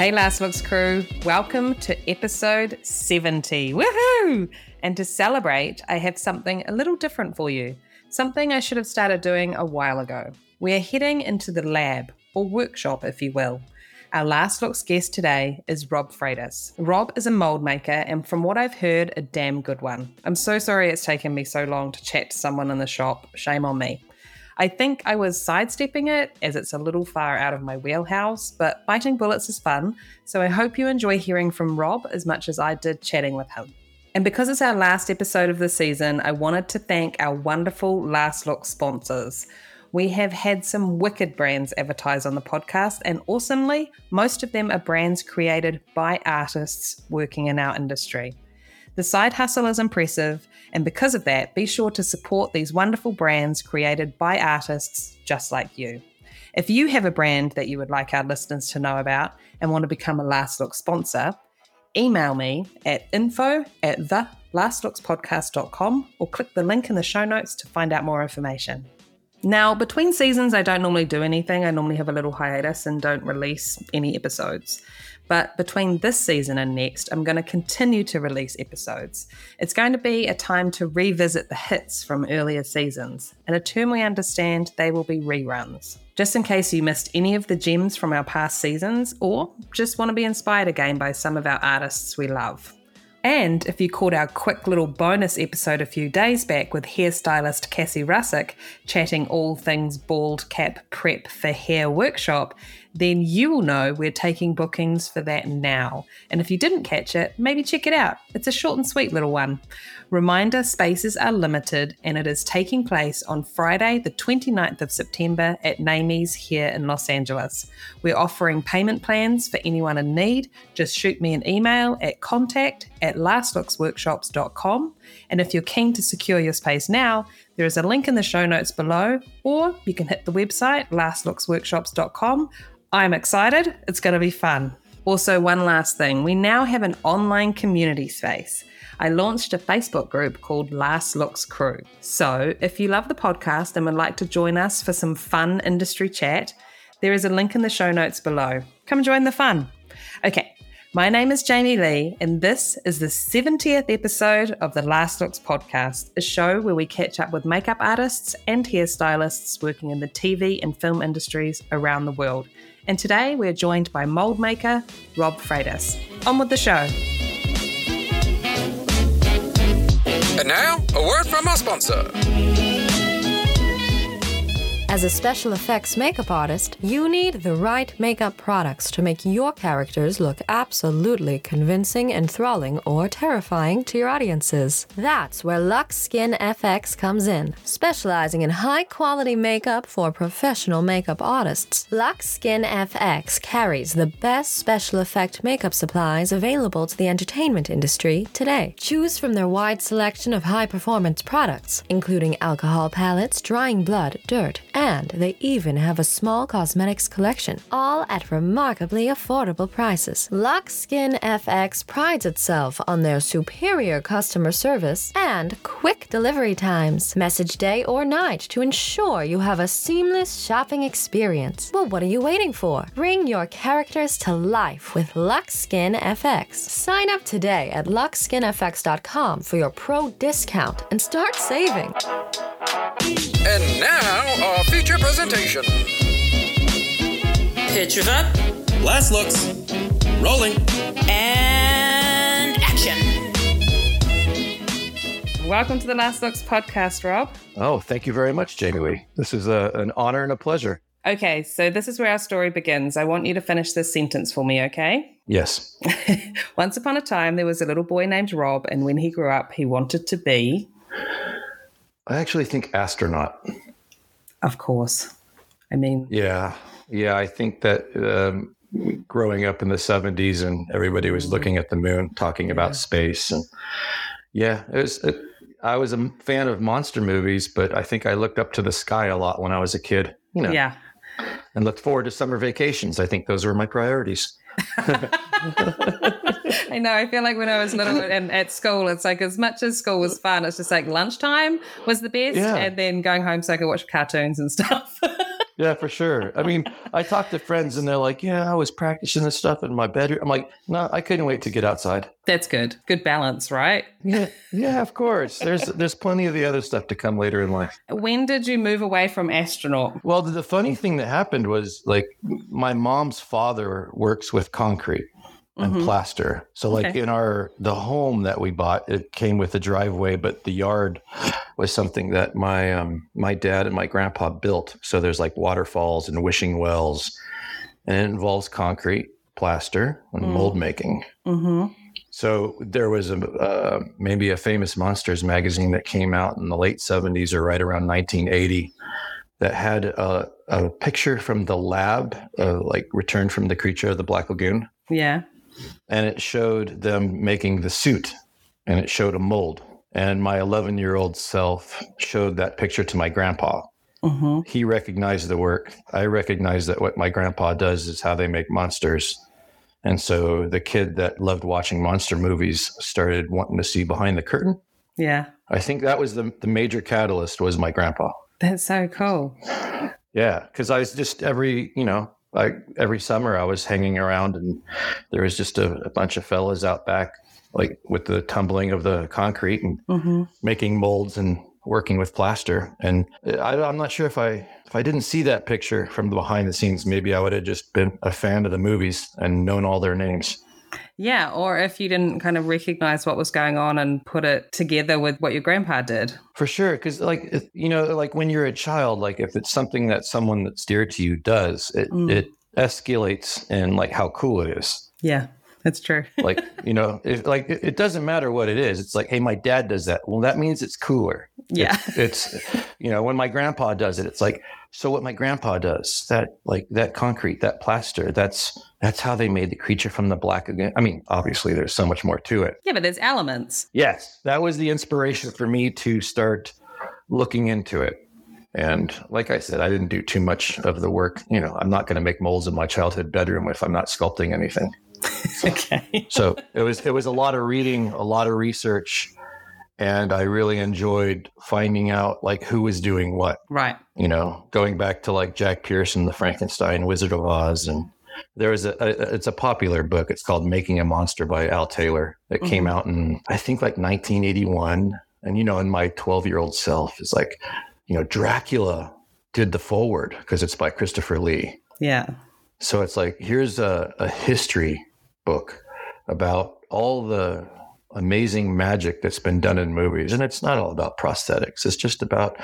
Hey, Last Looks crew, welcome to episode 70. Woohoo! And to celebrate, I have something a little different for you. Something I should have started doing a while ago. We're heading into the lab, or workshop, if you will. Our last looks guest today is Rob Freitas. Rob is a mold maker, and from what I've heard, a damn good one. I'm so sorry it's taken me so long to chat to someone in the shop. Shame on me. I think I was sidestepping it as it's a little far out of my wheelhouse, but biting bullets is fun, so I hope you enjoy hearing from Rob as much as I did chatting with him. And because it's our last episode of the season, I wanted to thank our wonderful Last Look sponsors. We have had some wicked brands advertise on the podcast, and awesomely, most of them are brands created by artists working in our industry. The side hustle is impressive, and because of that, be sure to support these wonderful brands created by artists just like you. If you have a brand that you would like our listeners to know about and want to become a Last Look sponsor, email me at info at thelastlookspodcast.com or click the link in the show notes to find out more information. Now, between seasons, I don't normally do anything. I normally have a little hiatus and don't release any episodes. But between this season and next, I'm going to continue to release episodes. It's going to be a time to revisit the hits from earlier seasons. And a term we understand, they will be reruns. Just in case you missed any of the gems from our past seasons, or just want to be inspired again by some of our artists we love. And if you caught our quick little bonus episode a few days back with hairstylist Cassie Russick chatting all things bald cap prep for hair workshop, then you will know we're taking bookings for that now. And if you didn't catch it, maybe check it out. It's a short and sweet little one. Reminder spaces are limited and it is taking place on Friday, the 29th of September at Naimies here in Los Angeles. We're offering payment plans for anyone in need. Just shoot me an email at contact at lastlooksworkshops.com. And if you're keen to secure your space now, there is a link in the show notes below, or you can hit the website lastlooksworkshops.com. I'm excited. It's going to be fun. Also, one last thing we now have an online community space. I launched a Facebook group called Last Looks Crew. So, if you love the podcast and would like to join us for some fun industry chat, there is a link in the show notes below. Come join the fun. Okay, my name is Jamie Lee, and this is the 70th episode of the Last Looks podcast, a show where we catch up with makeup artists and hairstylists working in the TV and film industries around the world. And today we're joined by mold maker Rob Freitas. On with the show. And now, a word from our sponsor. As a special effects makeup artist, you need the right makeup products to make your characters look absolutely convincing, enthralling, or terrifying to your audiences. That's where Luxe Skin FX comes in, specializing in high quality makeup for professional makeup artists. Luxe Skin FX carries the best special effect makeup supplies available to the entertainment industry today. Choose from their wide selection of high performance products, including alcohol palettes, drying blood, dirt, and they even have a small cosmetics collection, all at remarkably affordable prices. Luxe Skin FX prides itself on their superior customer service and quick delivery times, message day or night to ensure you have a seamless shopping experience. Well, what are you waiting for? Bring your characters to life with Luxe Skin FX. Sign up today at luxeskinfx.com for your pro discount and start saving. And now, feature presentation. Pictures up Last looks. Rolling. and action. Welcome to the Last Looks podcast, Rob. Oh, thank you very much, Jamie Lee. This is a, an honor and a pleasure. Okay, so this is where our story begins. I want you to finish this sentence for me, okay? Yes. Once upon a time, there was a little boy named Rob, and when he grew up, he wanted to be, I actually think astronaut. Of course. I mean, Yeah. Yeah. I think that um, growing up in the 70s and everybody was looking at the moon, talking about space. And yeah, it was. It, I was a fan of monster movies, but I think I looked up to the sky a lot when I was a kid, you know, yeah. and looked forward to summer vacations. I think those were my priorities. I know. I feel like when I was little and at school, it's like as much as school was fun, it's just like lunchtime was the best, Yeah. and then going home so I could watch cartoons and stuff. Yeah, for sure. I mean, I talk to friends and they're like, "Yeah, I was practicing this stuff in my bedroom." I'm like, "No, I couldn't wait to get outside." That's good. Good balance, right? Yeah, yeah, of course. There's there's plenty of the other stuff to come later in life. When did you move away from astronaut? Well, the, the funny thing that happened was like my mom's father works with concrete and plaster. So like Okay. in our the home that we bought, it came with a driveway, but the yard was something that my um my dad and my grandpa built. So there's like waterfalls and wishing wells, and it involves concrete, plaster, and mold making. Mm-hmm. So there was a uh, maybe a famous monsters magazine that came out in the late 70s or right around 1980 that had a, a picture from the lab, uh, like returned from the creature of the Black Lagoon, Yeah. And it showed them making the suit, and it showed a mold. And my 11 year old self showed that picture to my grandpa. Mm-hmm. He recognized the work. I recognized that what my grandpa does is how they make monsters. And so the kid that loved watching monster movies started wanting to see behind the curtain. Yeah. I think that was the, the major catalyst was my grandpa. That's so cool. Yeah, because I was just every you know like every summer I was hanging around and there was just a, a bunch of fellas out back like with the tumbling of the concrete and Mm-hmm. making molds and working with plaster. And I, I'm not sure if I if I didn't see that picture from the behind the scenes, maybe I would have just been a fan of the movies and known all their names. Yeah. Or if you didn't kind of recognize what was going on and put it together with what your grandpa did. For sure, because like you know, like when you're a child, like if it's something that someone that's dear to you does, it Mm. it escalates in like how cool it is. Yeah. That's true. Like you know, if like it, it doesn't matter what it is. It's like, hey, my dad does that. Well, that means it's cooler. Yeah. It's you know, when my grandpa does it, it's like so. What my grandpa does, that like that concrete, that plaster, that's that's how they made the creature from the Black Lagoon. I mean, obviously, there's so much more to it. Yeah, but there's elements. Yes, that was the inspiration for me to start looking into it. And like I said, I didn't do too much of the work. You know, I'm not going to make molds in my childhood bedroom if I'm not sculpting anything. Okay. So it was it was a lot of reading, a lot of research, and I really enjoyed finding out like who was doing what. Right. You know, going back to like Jack Pearson, the Frankenstein, Wizard of Oz, and there was a, a it's a popular book. It's called Making a Monster by Al Taylor. That came mm-hmm. out in I think like 1981. And you know, in my 12 year old self is like, you know, Dracula did the forward because it's by Christopher Lee. Yeah. So it's like here's a, a history book about all the amazing magic that's been done in movies. And it's not all about prosthetics. It's just about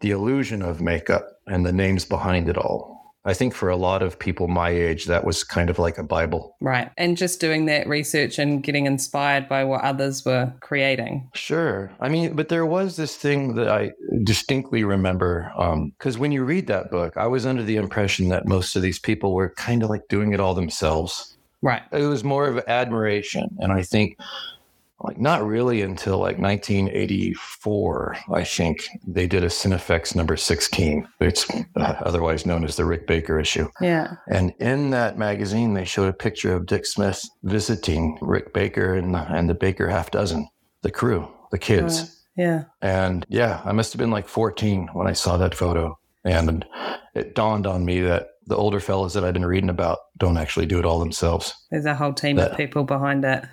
the illusion of makeup and the names behind it all. I think for a lot of people my age, that was kind of like a Bible. Right. And just doing that research and getting inspired by what others were creating. Sure. I mean, but there was this thing that I distinctly remember um, because when you read that book, I was under the impression that most of these people were kind of like doing it all themselves. Right. it was more of admiration and i think like not really until like 1984 i think they did a cinefex number 16 it's uh, otherwise known as the rick baker issue Yeah. and in that magazine they showed a picture of dick smith visiting rick baker and, and the baker half dozen the crew the kids Yeah. and yeah, I must have been like 14 when I saw that photo. And it dawned on me that the older fellas that I've been reading about don't actually do it all themselves. There's a whole team That- of people behind it.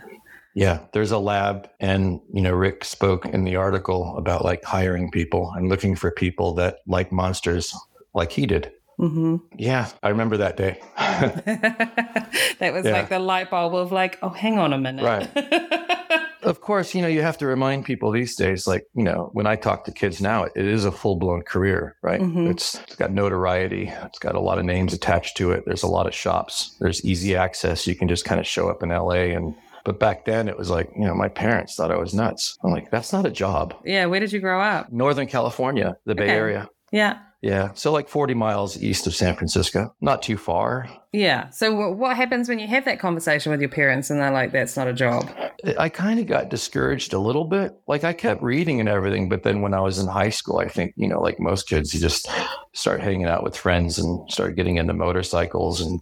Yeah, there's a lab. And, you know, Rick spoke in the article about like hiring people and looking for people that like monsters like he did. hmm Yeah, I remember that day. that was Yeah. like the light bulb of like, oh, hang on a minute. Right. of course, you know, you have to remind people these days, like, you know, when I talk to kids now, it is a full blown career, right? Mhm. It's, it's got notoriety, it's got a lot of names attached to it. There's a lot of shops, there's easy access. You can just kind of show up in LA. And, but back then it was like, you know, my parents thought I was nuts. I'm like, that's not a job. yeah. Where did you grow up? Northern California, the Bay Area. Yeah. Yeah. So like 40 miles east of San Francisco, not too far. Yeah. So what happens when you have that conversation with your parents and they're like, that's not a job? I kind of got discouraged a little bit. Like I kept reading and everything, but then when I was in high school, I think, you know, like most kids, you just start hanging out with friends and start getting into motorcycles. And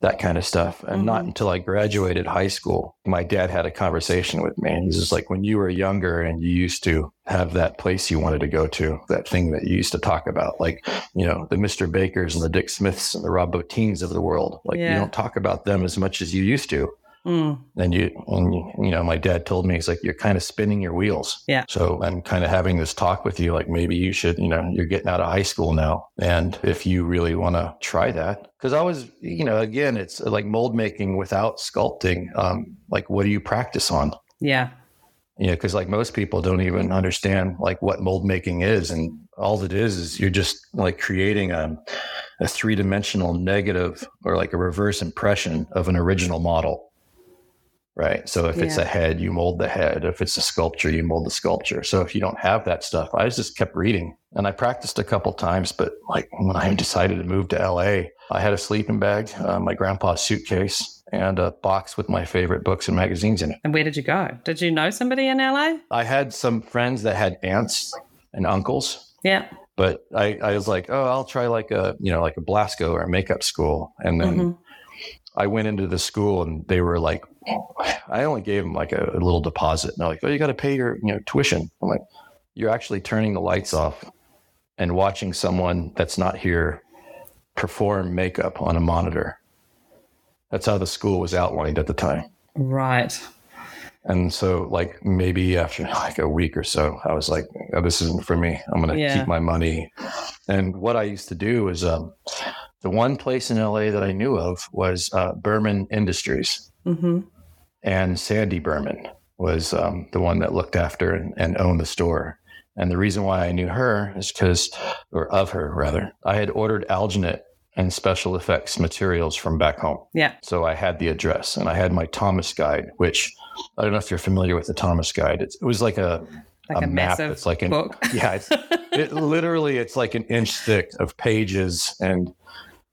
that kind of stuff. And not mm-hmm. until I graduated high school, my dad had a conversation with me. And This is like when you were younger and you used to have that place you wanted to go to, that thing that you used to talk about, like, you know, the Mr. Bakers and the Dick Smiths and the Rob Bottins of the world. Like, Yeah. you don't talk about them as much as you used to. Mm. And you, and you know, my dad told me, he's like, you're kind of spinning your wheels. Yeah. So I'm kind of having this talk with you, like maybe you should, you know, you're getting out of high school now. And if you really want to try that, because I was, you know, again, it's like mold making without sculpting. Um, like, what do you practice on? Yeah. You know, because like most people don't even understand like what mold making is. And all it is is you're just like creating a, a three dimensional negative or like a reverse impression of an original model. Right. So if it's a head, you mold the head. If it's a sculpture, you mold the sculpture. So if you don't have that stuff, I just kept reading and I practiced a couple times. But like when I decided to move to LA, I had a sleeping bag, uh, my grandpa's suitcase, and a box with my favorite books and magazines in it. And where did you go? Did you know somebody in LA? I had some friends that had aunts and uncles, Yeah. but I, I was like, oh, I'll try like a, you know, like a Blasco or a makeup school. And then Mhm. I went into the school and they were like, I only gave them like a, a little deposit. And they're like, oh, you got to pay your, you know, tuition. I'm like, you're actually turning the lights off and watching someone that's not here perform makeup on a monitor. That's how the school was outlined at the time. Right. And so, like, maybe after like a week or so, I was like, oh, this isn't for me. I'm going to Yeah. keep my money. And what I used to do was um, the one place in LA that I knew of was uh, Burman Industries. Mm-hmm. And Sandy Burman was um, the one that looked after and, and owned the store. And the reason why I knew her is because, or of her rather, I had ordered alginate and special effects materials from back home. Yeah. So I had the address and I had my Thomas guide, which I don't know if you're familiar with the Thomas guide. It's, it was like a, Like a, map massive that's like an, book. yeah, it's, it literally, it's like an inch thick of pages and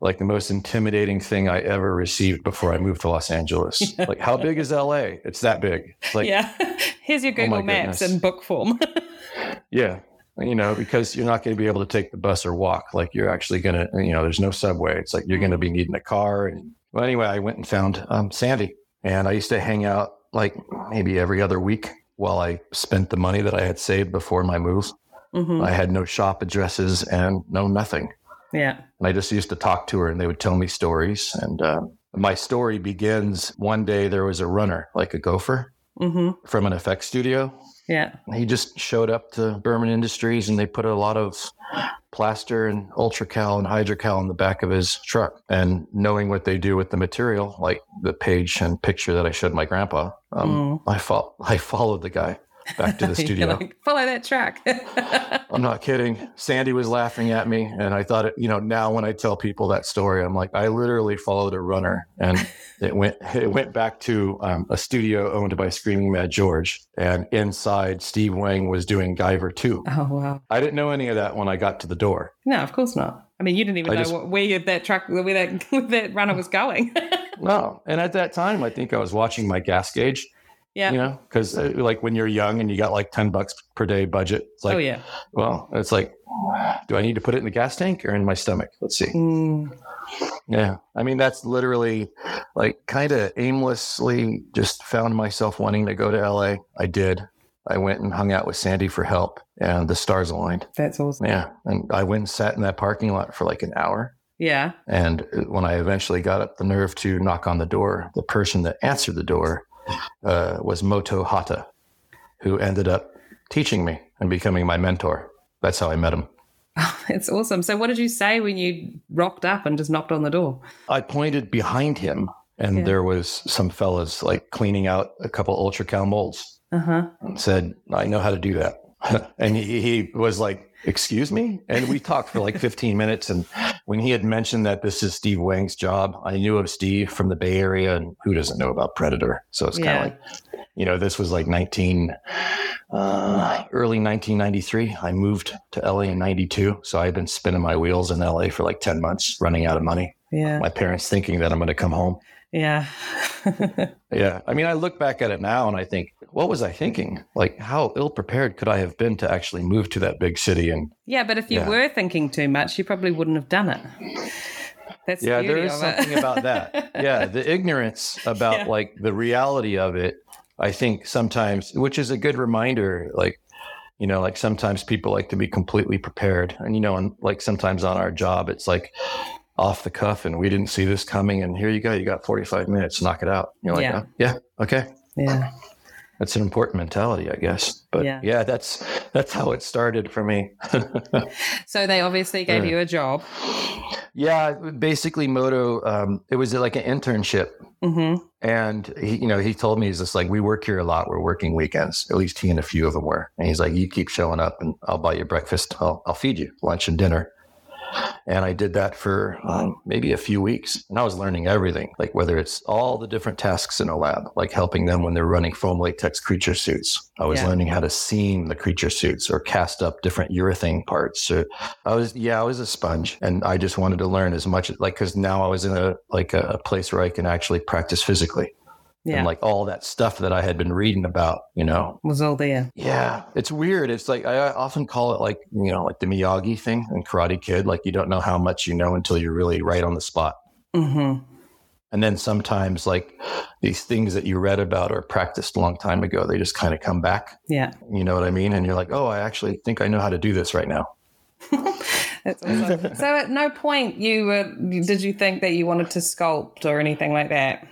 like the most intimidating thing I ever received before I moved to Los Angeles. Like, how big is LA? It's that big. It's like, yeah. Here's your Oh Google Maps goodness. in book form. yeah, you know, because you're not going to be able to take the bus or walk. Like, you're actually going to, you know, there's no subway. It's like you're going to be needing a car. And well, anyway, I went and found um, Sandy, and I used to hang out like maybe every other week while I spent the money that I had saved before my move. hmm I had no shop addresses and no nothing. Yeah. And I just used to talk to her and they would tell me stories. And uh, my story begins one day there was a runner, like a gopher hmm from an effects studio. Yeah. He just showed up to Burman Industries and they put a lot of plaster and ultracal and hydrocal in the back of his truck. And knowing what they do with the material, like the page and picture that I showed my grandpa, um, I, fo- I followed the guy back to the studio. like, follow that track. I'm not kidding. Sandy was laughing at me, and I thought, it, you know, now when I tell people that story, I'm like, I literally followed a runner, and it went it went back to um, a studio owned by Screaming Mad George, and inside Steve Wang was doing Guyver 2. oh wow. I didn't know any of that when I got to the door. No, of course not. I mean, you didn't even I know just- what, where that truck, where that where that runner was going. No, and at that time, I think I was watching my gas gauge. Yeah. You know, because uh, like when you're young and you got like ten bucks per day budget, it's like, oh yeah. well, it's like, do I need to put it in the gas tank or in my stomach? Let's see. Mm, Yeah. I mean, that's literally like kind of aimlessly just found myself wanting to go to LA. I did. I went and hung out with Sandy for help and the stars aligned. that's awesome. Yeah. And I went and sat in that parking lot for like an hour. Yeah. And when I eventually got up the nerve to knock on the door, the person that answered the door uh, was Moto Hata, who ended up teaching me and becoming my mentor. That's how I met him. It's awesome. So, what did you say when you rocked up and just knocked on the door? I pointed behind him, and Yeah. there was some fellas like cleaning out a couple ultracal molds. Uh huh. And said, "I know how to do that." And he, he was like, "Excuse me," and we talked for like 15 minutes. And when he had mentioned that this is Steve Wang's job, I knew of Steve from the Bay Area, and who doesn't know about Predator? So it's kind of like, you know, this was like 19, uh, early 1993. I moved to LA in 92, so I've been spinning my wheels in LA for like 10 months, running out of money. Yeah. My parents thinking that I'm going to come home. Yeah. Yeah. I mean, I look back at it now and I think, what was I thinking? Like, how ill prepared could I have been to actually move to that big city? And yeah, but if you Yeah. were thinking too much, you probably wouldn't have done it. That's yeah, there beauty is something about that. Yeah, the ignorance about Yeah. like the reality of it. I think sometimes, which is a good reminder, like you know, like sometimes people like to be completely prepared, and you know, and like sometimes on our job, it's like off the cuff, and we didn't see this coming, and here you go, you got forty five minutes, knock it out. You're like, Yeah. "Oh, yeah, okay. yeah. That's an important mentality, I guess. But Yeah. yeah, that's that's how it started for me. So they obviously gave Yeah. you a job. yeah, basically, Moto. Um, it was like an internship, Mm-hmm. and he, you know, he told me he's just like, we work here a lot. We're working weekends. At least he and a few of them were. And he's like, you keep showing up, and I'll buy you breakfast. I'll I'll feed you lunch and dinner. And I did that for um, maybe a few weeks, and I was learning everything, like whether it's all the different tasks in a lab, like helping them when they're running foam latex creature suits. I was Yeah. learning how to seam the creature suits or cast up different urethane parts. So I was, yeah, I was a sponge, and I just wanted to learn as much, like, because now I was in a like a, a place where I can actually practice physically, Yeah. and like all that stuff that I had been reading about, you know, was all there. yeah, it's weird. It's like I often call it like you know like the Miyagi thing and Karate Kid. Like you don't know how much you know until you're really right on the spot. Mm-hmm. And then sometimes like these things that you read about or practiced a long time ago, they just kind of come back. Yeah. You know what I mean? And you're like, oh, I actually think I know how to do this right now. That's awesome. so at no point you were did you think that you wanted to sculpt or anything like that?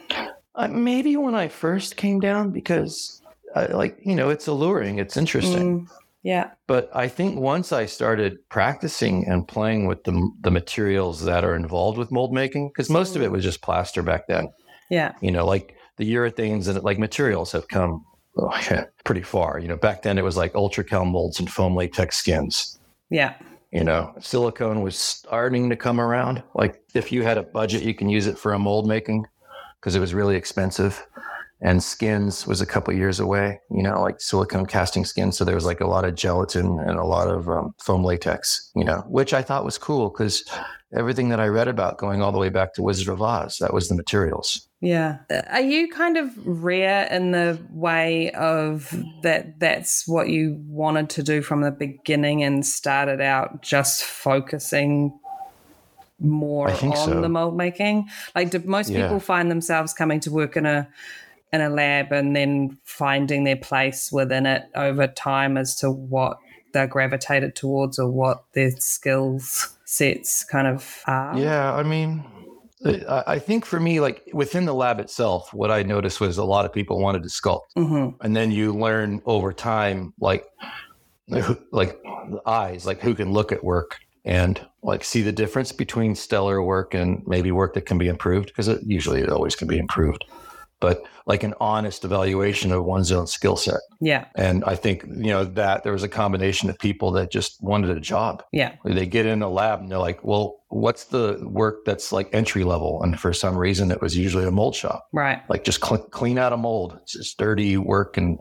Uh, maybe when I first came down because I, like you know it's alluring, it's interesting. Mm, yeah. But I think once I started practicing and playing with the the materials that are involved with mold making, because most of it was just plaster back then. Yeah. You know, like the urethanes and like materials have come oh, yeah, pretty far. You know, back then it was like ultracal molds and foam latex skins. Yeah. You know, silicone was starting to come around. Like if you had a budget, you can use it for a mold making because it was really expensive. And skins was a couple years away, you know, like silicone casting skins. So there was like a lot of gelatin and a lot of um, foam latex, you know, which I thought was cool because everything that I read about going all the way back to Wizard of Oz, that was the materials. Yeah. Are you kind of rare in the way of that that's what you wanted to do from the beginning and started out just focusing more on so. the mold making? Like do most Yeah. people find themselves coming to work in a in a lab and then finding their place within it over time as to what they're gravitated towards or what their skills sets kind of are? Yeah, I mean, I think for me, like within the lab itself, what I noticed was a lot of people wanted to sculpt, hmm and then you learn over time, like, like the eyes, like who can look at work and like see the difference between stellar work and maybe work that can be improved because it usually it always can be improved, but like an honest evaluation of one's own skill set. Yeah. And I think you know that there was a combination of people that just wanted a job. Yeah. They get in a lab and they're like, well, what's the work that's like entry level? And for some reason, it was usually a mold shop, Right. like just cl- clean out a mold. It's just dirty work. And,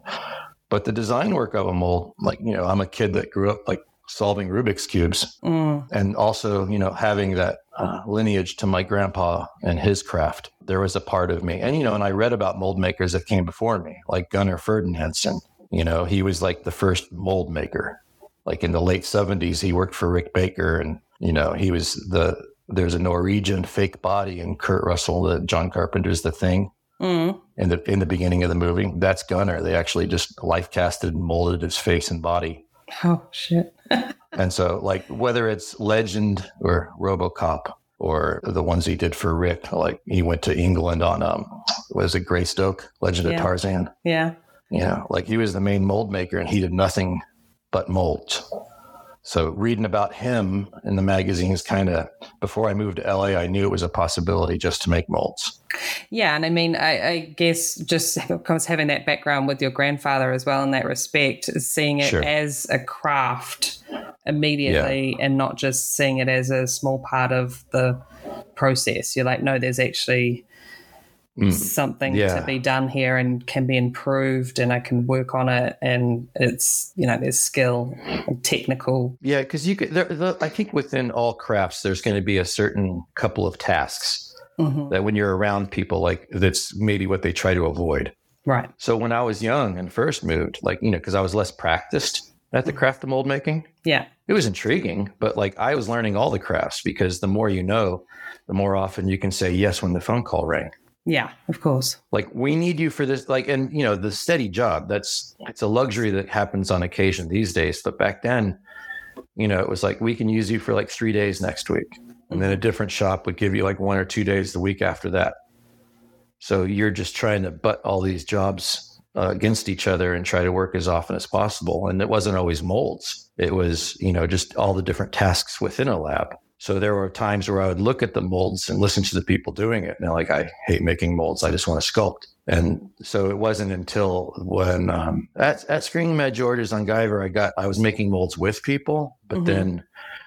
but the design work of a mold, like, you know, I'm a kid that grew up like solving Rubik's cubes Mm. and also, you know, having that uh, lineage to my grandpa and his craft. There was a part of me. And, you know, and I read about mold makers that came before me, like Gunnar Ferdinandsen. You know, he was like the first mold maker. Like in the late 70s, he worked for Rick Baker and, you know, he was the, there's a Norwegian fake body in Kurt Russell, the John Carpenter's The Thing Mm. in the in the beginning of the movie. That's Gunnar. They actually just life casted and molded his face and body. Oh shit. And so, like, whether it's Legend or RoboCop or the ones he did for Rick, like he went to England on um, was it Greystoke, Legend Yeah. of Tarzan? Yeah. Yeah. like he was the main mold maker and he did nothing but molds. So reading about him in the magazines, kind of before I moved to LA, I knew it was a possibility just to make molds. Yeah, and I mean, I, I guess just because having that background with your grandfather as well in that respect, seeing it Sure. as a craft immediately and not just seeing it as a small part of the process. You're like, no, there's actually Mm. something Yeah. to be done here and can be improved, and I can work on it. And it's, you know, there's skill and technical. Yeah, because you could. There, the, I think within all crafts, there's going to be a certain couple of tasks Mhm. that when you're around people, like that's maybe what they try to avoid. Right. So when I was young and first moved, like you know, because I was less practiced, at the craft of mold making. Yeah. It was intriguing, but like I was learning all the crafts because the more you know, the more often you can say yes when the phone call rang. Yeah, of course. Like we need you for this, like, and you know, the steady job. That's it's a luxury that happens on occasion these days. But back then, you know, it was like we can use you for like three days next week, and then a different shop would give you like one or two days the week after that. So you're just trying to butt all these jobs uh, against each other and try to work as often as possible. And it wasn't always molds. It was, you know, just all the different tasks within a lab. So there were times where I would look at the molds and listen to the people doing it. Now, like I hate making molds. I just want to sculpt. And so it wasn't until when um, at at Screaming Mad George's on Guyver, I got I was making molds with people, but Mhm. then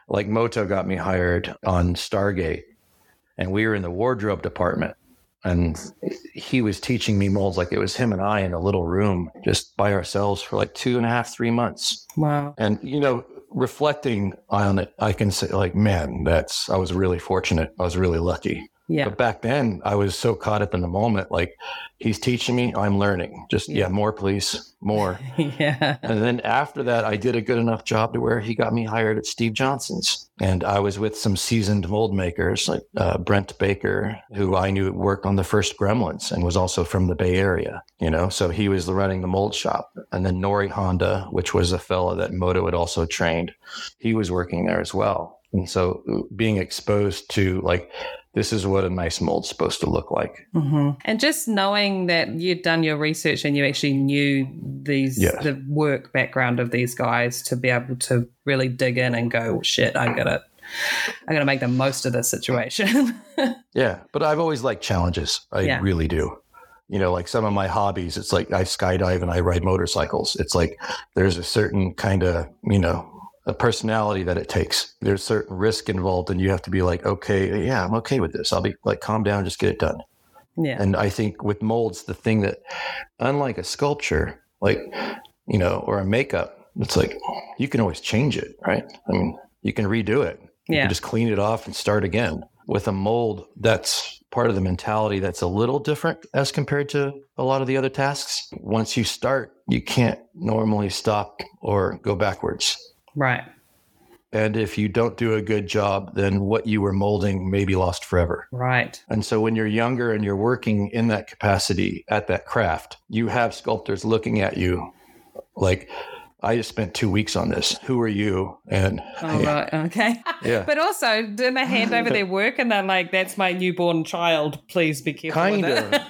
like Moto got me hired on Stargate, and we were in the wardrobe department, and he was teaching me molds like it was him and I in a little room just by ourselves for like two and a half, three months. Wow. And you know, reflecting on it, I can say like, man, that's I was really fortunate. I was really lucky. Yeah. But back then, I was so caught up in the moment. Like, he's teaching me, I'm learning. Just yeah, more, please, more. yeah. and then after that, I did a good enough job to where he got me hired at Steve Johnson's, and I was with some seasoned mold makers like uh, Brent Baker, who I knew worked on the first Gremlins and was also from the Bay Area. You know, so he was running the mold shop, and then Nori Honda, which was a fellow that Moto had also trained, he was working there as well. And so, being exposed to like this is what a nice mold's supposed to look like. hmm And just knowing that you'd done your research and you actually knew these Yeah. the work background of these guys to be able to really dig in and go, shit, I got to I'm gonna make the most of this situation. Yeah, but I've always liked challenges. I Yeah. really do. You know, like some of my hobbies, it's like I skydive and I ride motorcycles. It's like there's a certain kind of, you know, a personality that it takes. There's certain risk involved, and you have to be like, okay, yeah, I'm okay with this. I'll be like, calm down, just get it done. yeah. And I think with molds, the thing that, unlike a sculpture, like, you know, or a makeup, it's like you can always change it, right? I mean, you can redo it. You Yeah. can just clean it off and start again. With a mold, that's part of the mentality that's a little different as compared to a lot of the other tasks. Once you start, you can't normally stop or go backwards. Right. And if you don't do a good job, then what you were molding may be lost forever. Right. And so when you're younger and you're working in that capacity at that craft, you have sculptors looking at you like, I just spent two weeks on this. Who are you? And Oh, right. Okay. yeah, But also, do they hand over their work and they're like, that's my newborn child. Please be careful. Kind of.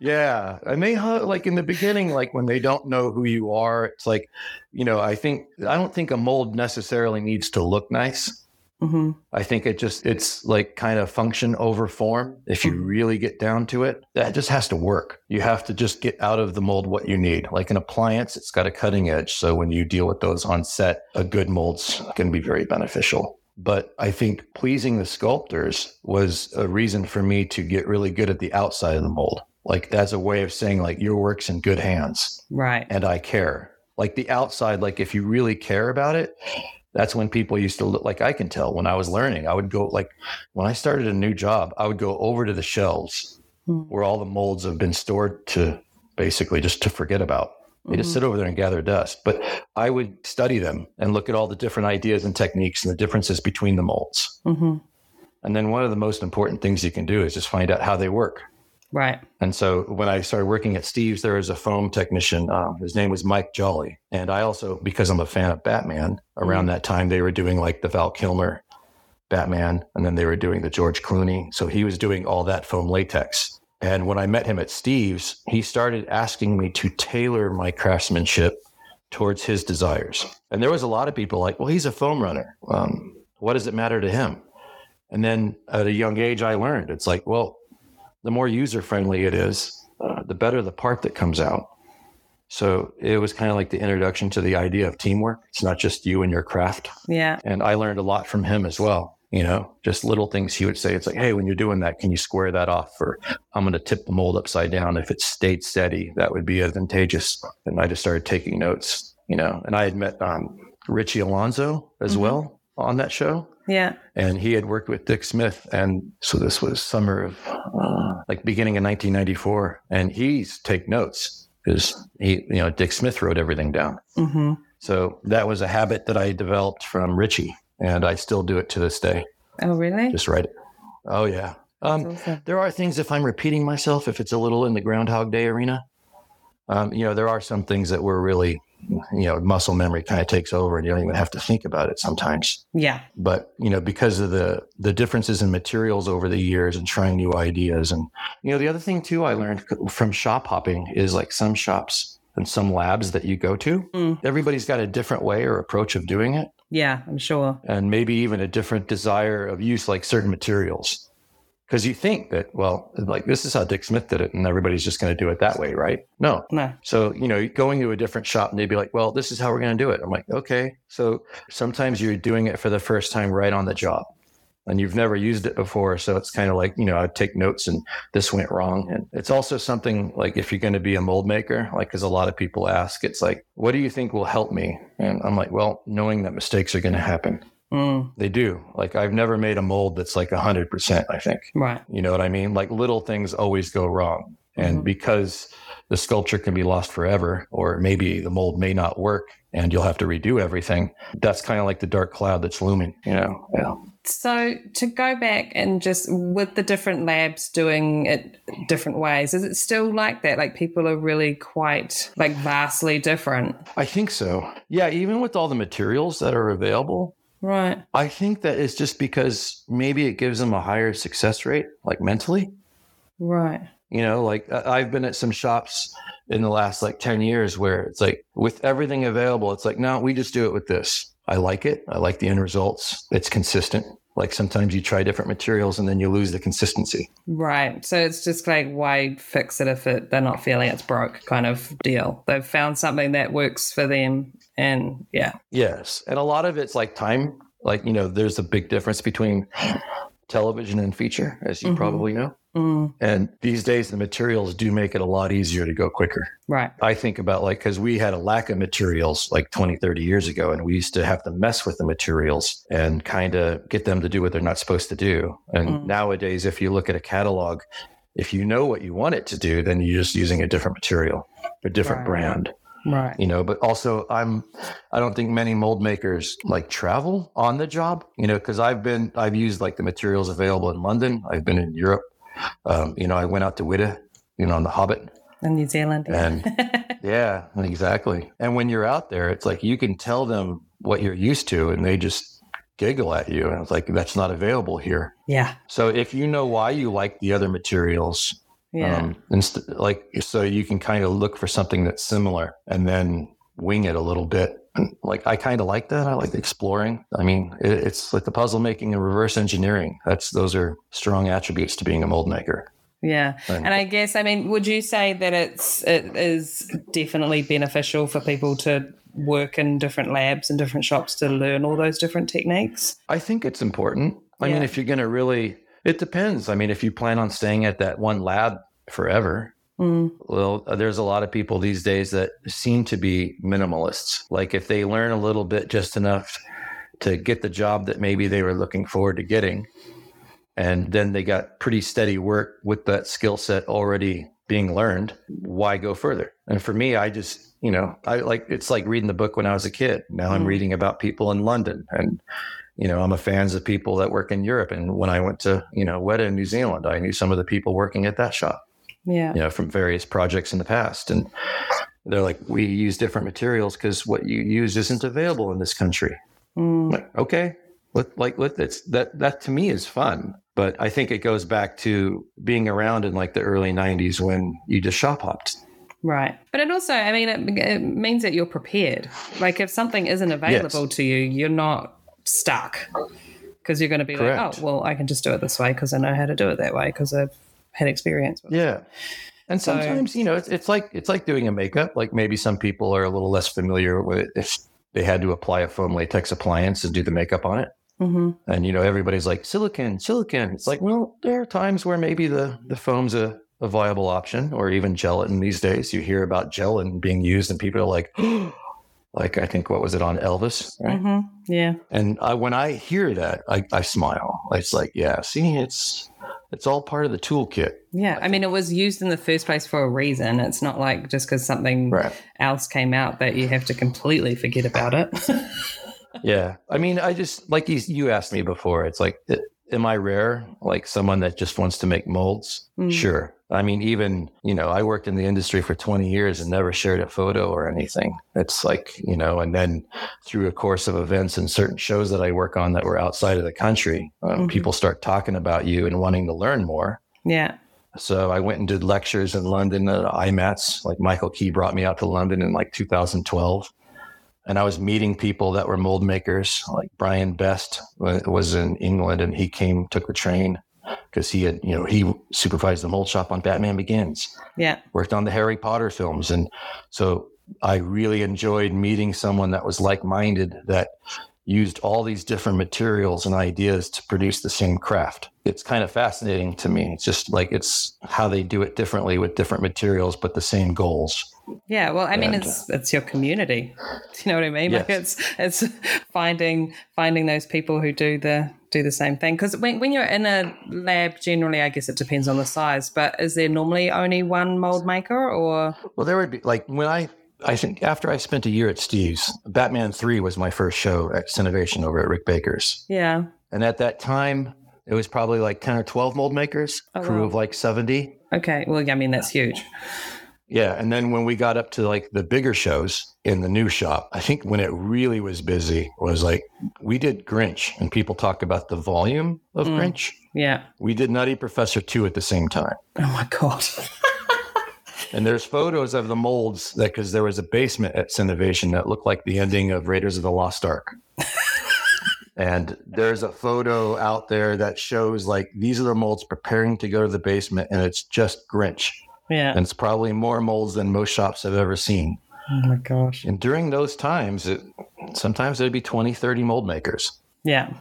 yeah. And they hu- like in the beginning, like when they don't know who you are, it's like, you know, I think, I don't think a mold necessarily needs to look nice. hmm I think it just it's like kind of function over form. If you really get down to it, that just has to work. You have to just get out of the mold what you need. Like an appliance, it's got a cutting edge. So when you deal with those on set, a good mold's going to be very beneficial. But I think pleasing the sculptors was a reason for me to get really good at the outside of the mold. Like that's a way of saying like your work's in good hands Right. and I care. Like the outside, like if you really care about it, that's when people used to look like I can tell when I was learning. I would go like when I started a new job, I would go over to the shelves Hmm. where all the molds have been stored to basically just to forget about. They just sit over there and gather dust. But I would study them and look at all the different ideas and techniques and the differences between the molds. hmm And then one of the most important things you can do is just find out how they work. Right. And so when I started working at Steve's, there was a foam technician. Um, his name was Mike Jolly. And I also, because I'm a fan of Batman, around that time they were doing like the Val Kilmer Batman, and then they were doing the George Clooney. So he was doing all that foam latex. And when I met him at Steve's, he started asking me to tailor my craftsmanship towards his desires. And there was a lot of people like, well, he's a foam runner. Um, what does it matter to him? And then at a young age, I learned it's like, well, the more user friendly it is, uh, the better the part that comes out. So it was kind of like the introduction to the idea of teamwork. It's not just you and your craft. Yeah. And I learned a lot from him as well. You know, just little things he would say. It's like, hey, when you're doing that, can you square that off? Or I'm going to tip the mold upside down. If it stayed steady, that would be advantageous. And I just started taking notes, you know, and I had met um, Richie Alonzo as well on that show Yeah. and he had worked with Dick Smith. And so this was summer of uh, like beginning of 1994, and he's take notes because he, you know, Dick Smith wrote everything down. hmm So that was a habit that I developed from Richie, and I still do it to this day. Oh, really? Just write it. Oh yeah. Um, awesome. There are things if I'm repeating myself, if it's a little in the Groundhog Day arena. Um, you know, there are some things that were really, you know, muscle memory kind of takes over, and you don't even have to think about it sometimes. Yeah. But you know, because of the the differences in materials over the years and trying new ideas, and you know, the other thing too I learned from shop hopping is like some shops and some labs that you go to, Mm. everybody's got a different way or approach of doing it Yeah, I'm sure. and maybe even a different desire of use like certain materials because you think that well like this is how dick smith did it and everybody's just going to do it that way right? No. No. so you know going to a different shop and they'd be like well this is how we're going to do it. I'm like okay. So sometimes you're doing it for the first time right on the job and you've never used it before so it's kind of like you know i take notes and this went wrong and it's also something like if you're going to be a mold maker like because a lot of people ask it's like what do you think will help me? And i'm like well knowing that mistakes are going to happen Mm. they do. Like I've never made a mold that's like 100%, I think. Right. You know what I mean? Like little things always go wrong. And Mhm. because the sculpture can be lost forever, or maybe the mold may not work and you'll have to redo everything, that's kind of like the dark cloud that's looming, you know? Yeah. So to go back and just with the different labs doing it different ways, is it still like that? Like people are really quite like vastly different. I think so. Yeah. Even with all the materials that are available, Right. I think that it's just because maybe it gives them a higher success rate, like mentally. Right. You know, like I've been at some shops in the last like 10 years where it's like with everything available, it's like, no, we just do it with this. I like it. I like the end results. It's consistent. Like sometimes you try different materials and then you lose the consistency. Right. So it's just like why fix it if it, they're not feeling it's broke kind of deal. They've found something that works for them and yeah. Yes. And a lot of it's like time. Like, you know, there's a big difference between television and feature, as you Mhm. probably know. Mm, And these days, the materials do make it a lot easier to go quicker. right. I think about like, because we had a lack of materials like 20, 30 years ago, and we used to have to mess with the materials and kind of get them to do what they're not supposed to do. And Mm. nowadays, if you look at a catalog, if you know what you want it to do, then you're just using a different material, a different Right. brand, Right. you know. But also, I'm, I don't think many mold makers like travel on the job, you know, because I've been, I've used like the materials available in London, I've been in Europe, um, you know, I went out to Weta, you know, on the Hobbit. In New Zealand. yeah. And yeah, exactly. And when you're out there, it's like you can tell them what you're used to and they just giggle at you. And it's like, that's not available here. yeah. So if you know why you like the other materials, Yeah. um, inst- like, so you can kind of look for something that's similar and then wing it a little bit. And like, I kind of like that. I like exploring. I mean, it, it's like the puzzle making and reverse engineering. That's, those are strong attributes to being a mold maker. Yeah. And- And I guess I mean, would you say that it's it is definitely beneficial for people to work in different labs and different shops to learn all those different techniques? I think it's important. I mean, if you're going to really, it depends. I mean, if you plan on staying at that one lab forever, Mm, well, there's a lot of people these days that seem to be minimalists. Like if they learn a little bit, just enough to get the job that maybe they were looking forward to getting, and then they got pretty steady work with that skill set already being learned, why go further? And for me, I just, you know, I like it's like reading the book when I was a kid. Now I'm Mm. reading about people in London and you know, I'm a fans of people that work in Europe. And when I went to, you know, Weta in New Zealand, I knew some of the people working at that shop, yeah. you know, from various projects in the past. And they're like, we use different materials because what you use isn't available in this country. Mm, like, okay. Let, like, let, that's, that, that to me is fun. But I think it goes back to being around in like the early 90s when you just shop hopped. right. But it also, I mean, it, it means that you're prepared. Like if something isn't available to you, you're not stuck because you're going to be Correct. like, oh, well, I can just do it this way because I know how to do it that way because I've had experience with it. Yeah. And So- sometimes, you know, it's, it's like it's like doing a makeup. Like maybe some people are a little less familiar with it if they had to apply a foam latex appliance and do the makeup on it. hmm And you know, everybody's like silicon, silicon. It's like, well, there are times where maybe the the foam's a, a viable option, or even gelatin these days. You hear about gelatin being used, and people are like, like I think what was it on Elvis, right? hmm Yeah. And I, when I hear that, I, I smile. It's like, yeah, see, it's it's all part of the toolkit. Yeah, I mean, it was used in the first place for a reason. It's not like just because something Right. else came out that you have to completely forget about it. Yeah. I mean, I just, like you, you asked me before, it's like, i- am I rare? Like someone that just wants to make molds? Mm. Sure. I mean, even, you know, I worked in the industry for 20 years and never shared a photo or anything. It's like, you know, and then through a course of events and certain shows that I work on that were outside of the country, um, Mhm. people start talking about you and wanting to learn more. yeah, So I went and did lectures in London at IMATS. Like Michael Key brought me out to London in like 2012. And I was meeting people that were mold makers. Like Brian Best was in England and he came, took the train because he had, you know, he supervised the mold shop on Batman Begins, yeah, worked on the Harry Potter films. And so I really enjoyed meeting someone that was like minded that used all these different materials and ideas to produce the same craft. It's kind of fascinating to me. It's just like it's how they do it differently with different materials, but the same goals. yeah. Well, I mean, And, it's it's your community. Do you know what I mean? Like it's it's finding finding those people who do the do the same thing. Because when when you're in a lab, generally, I guess it depends on the size. But is there normally only one mold maker, or Well, there would be like when I, I think after I spent a year at Steve's, Batman 3 was my first show at Cinovation over at Rick Baker's. yeah, And at that time, it was probably like 10 or 12 mold makers, Oh, crew wow. of like 70. okay. Well, yeah, I mean, that's huge. Yeah. And then when we got up to like the bigger shows in the new shop, I think when it really was busy was like we did Grinch and people talk about the volume of Mm. Grinch. Yeah. We did Nutty Professor 2 at the same time. Oh my god. And there's photos of the molds that because there was a basement at Cinovation that looked like the ending of Raiders of the Lost Ark. and there's a photo out there that shows like these are the molds preparing to go to the basement, and it's just Grinch. Yeah. And it's probably more molds than most shops have ever seen. oh my gosh. And during those times, it, sometimes there'd be 20, 30 mold makers. Yeah.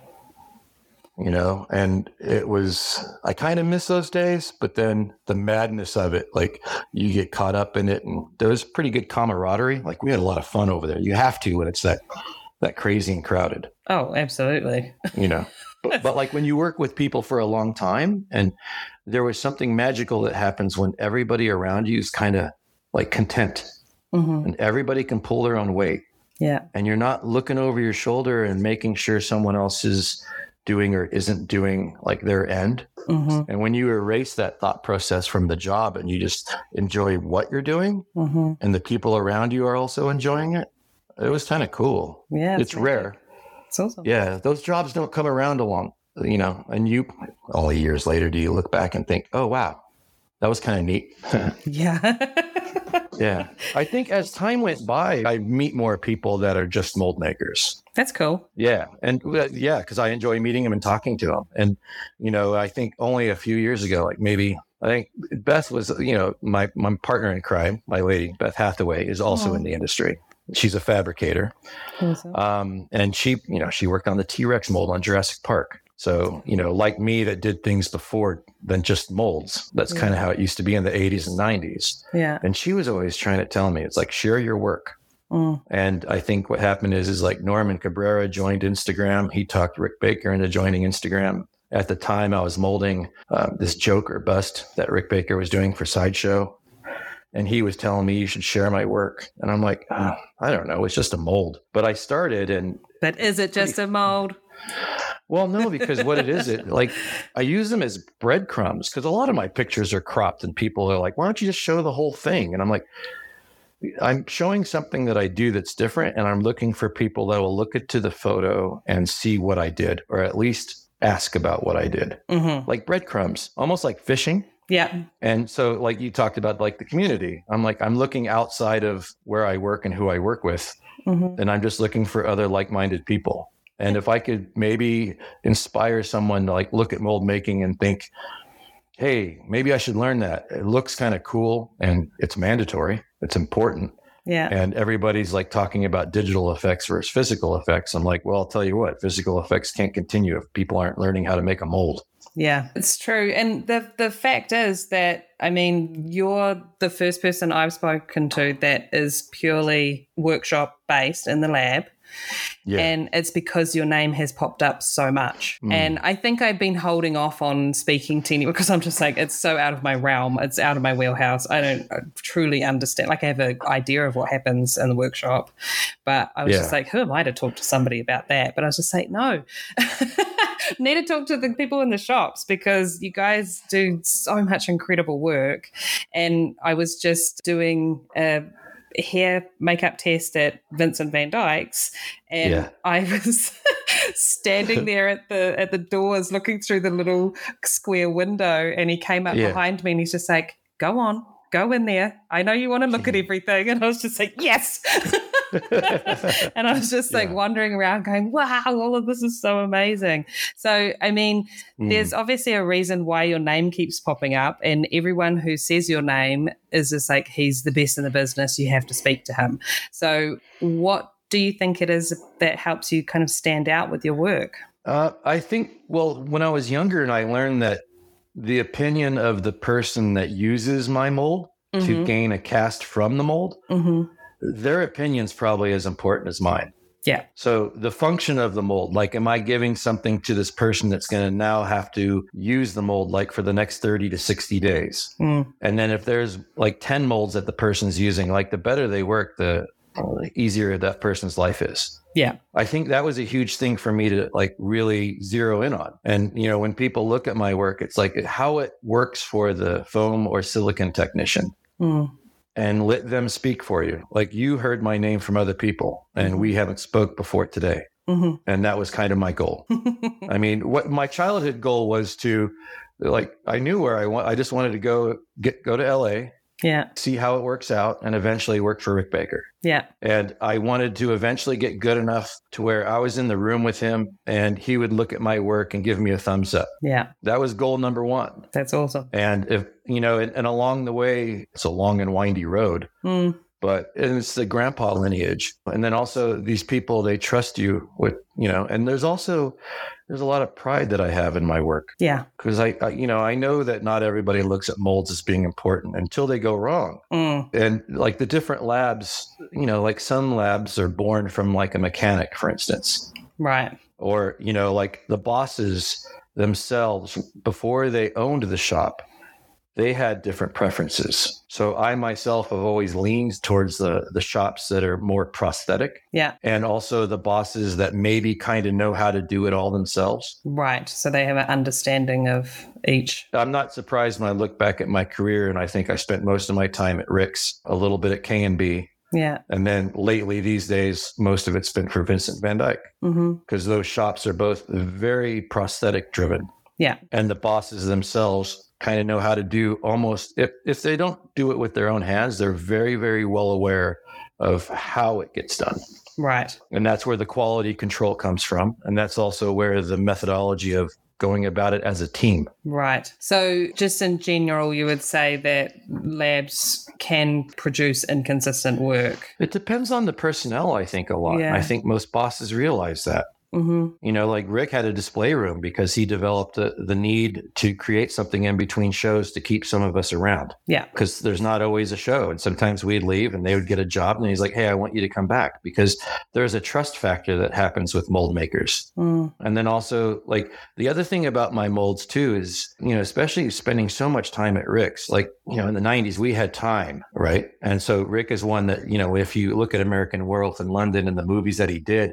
you know and it was i kind of miss those days but then the madness of it like you get caught up in it and there was pretty good camaraderie like we had a lot of fun over there you have to when it's that that crazy and crowded Oh, absolutely. you know but, but like when you work with people for a long time and there was something magical that happens when everybody around you is kind of like content hmm and everybody can pull their own weight Yeah. and you're not looking over your shoulder and making sure someone else is doing or isn't doing like their end hmm And when you erase that thought process from the job and you just enjoy what you're doing hmm and the people around you are also enjoying it, it was kind of cool. Yeah. it's rare. It's awesome. Yeah, those jobs don't come around along, you know, and you all years later do you look back and think, "Oh wow, that was kind of neat." Yeah. yeah. I think as time went by, I meet more people that are just mold makers. That's cool. Yeah, and uh, yeah, because I enjoy meeting them and talking to them. And you know, I think only a few years ago, like maybe I think Beth was, you know, my my partner in crime, my lady Beth Hathaway, is also Aw. in the industry. She's a fabricator, Awesome. um, and she, you know, she worked on the T Rex mold on Jurassic Park. So you know, like me, that did things before than just molds. That's kind of how it used to be in the '80s and '90s. yeah. And she was always trying to tell me, it's like share your work. Mm. And I think what happened is, is like Norman Cabrera joined Instagram. He talked Rick Baker into joining Instagram. At the time, I was molding um, this Joker bust that Rick Baker was doing for Sideshow. And he was telling me you should share my work. And I'm like, "Oh, I don't know. It's just a mold. But I started and But is it just a mold? Well, no, because what it is, it like I use them as breadcrumbs because a lot of my pictures are cropped and people are like, why don't you just show the whole thing? And I'm like, I'm showing something that I do that's different, and I'm looking for people that will look into the photo and see what I did, or at least ask about what I did. hmm Like breadcrumbs, almost like fishing. Yeah. And so, like you talked about, like the community, I'm like, I'm looking outside of where I work and who I work with, hmm and I'm just looking for other like-minded people. And if I could maybe inspire someone to like look at mold making and think, hey, maybe I should learn that. It looks kind of cool and it's mandatory. It's important. Yeah. And everybody's like talking about digital effects versus physical effects. I'm like, well, I'll tell you what, physical effects can't continue if people aren't learning how to make a mold. Yeah, it's true. And the the fact is that I mean, you're the first person I've spoken to that is purely workshop based in the lab. Yeah. And it's because your name has popped up so much. Mm. And I think I've been holding off on speaking to anyone because I'm just like, it's so out of my realm. It's out of my wheelhouse. I don't truly understand. Like, I have an idea of what happens in the workshop, but I was Yeah. just like, who am I to talk to somebody about that? But I was just like, no. Need to talk to the people in the shops because you guys do so much incredible work. And I was just doing a hair makeup test at Vincent Van Dyke's, and Yeah. I was standing there at the at the doors looking through the little square window, and he came up Yeah. behind me and he's just like, "Go on." Go in there. I know you want to look at everything. And I was just like, yes. and I was just like Yeah. wandering around going, wow, all of this is so amazing. So, I mean, Mm. there's obviously a reason why your name keeps popping up, and everyone who says your name is just like, he's the best in the business. You have to speak to him. So, what do you think it is that helps you kind of stand out with your work? Uh, I think, well, when I was younger and I learned that the opinion of the person that uses my mold to Mhm. gain a cast from the mold, hmm their opinion's probably as important as mine. Yeah. So the function of the mold, like, am I giving something to this person that's going to now have to use the mold like for the next 30 to 60 days? Mm. And then if there's like 10 molds that the person's using, like the better they work, the easier that person's life is. Yeah. I think that was a huge thing for me to like really zero in on. And, you know, when people look at my work, it's like how it works for the foam or silicone technician Mm. And let them speak for you. Like you heard my name from other people and we haven't spoke before today. hmm And that was kind of my goal. I mean, what my childhood goal was to like I knew where I want I just wanted to go get go to LA, yeah. see how it works out and eventually work for Rick Baker. Yeah. And I wanted to eventually get good enough to where I was in the room with him and he would look at my work and give me a thumbs up. Yeah. That was goal number one. That's awesome. And if, you know, and, and along the way, it's a long and windy road, Mm. but and it's the grandpa lineage. And then also these people, they trust you with, you know, and there's also, there's a lot of pride that I have in my work Yeah. because I, I, you know, I know that not everybody looks at molds as being important until they go wrong Mm. and like the different labs you know like some labs are born from like a mechanic for instance Right. or you know like the bosses themselves before they owned the shop they had different preferences so i myself have always leaned towards the the shops that are more prosthetic Yeah. and also the bosses that maybe kind of know how to do it all themselves Right. So they have an understanding of each. i'm not surprised when i look back at my career and i think i spent most of my time at rick's a little bit at k&b Yeah. And then lately, these days, most of it's been for Vincent van Dyke mm-hmm. because those shops are both very prosthetic driven. Yeah. And the bosses themselves kind of know how to do almost, if, if they don't do it with their own hands, they're very, very well aware of how it gets done. Right. And that's where the quality control comes from. And that's also where the methodology of going about it as a team. Right. So, just in general, you would say that labs can produce inconsistent work. It depends on the personnel, I think, a lot. Yeah. I think most bosses realize that. Hmm You know, like Rick had a display room because he developed the, the need to create something in between shows to keep some of us around Yeah. because there's not always a show. And sometimes we'd leave and they would get a job and he's like, Hey, I want you to come back because there's a trust factor that happens with mold makers. Mm. And then also, like, the other thing about my molds too is, you know, especially spending so much time at Rick's, like, you know, in the 90s, we had time, right? And so Rick is one that, you know, if you look at American Werewolf in London and the movies that he did,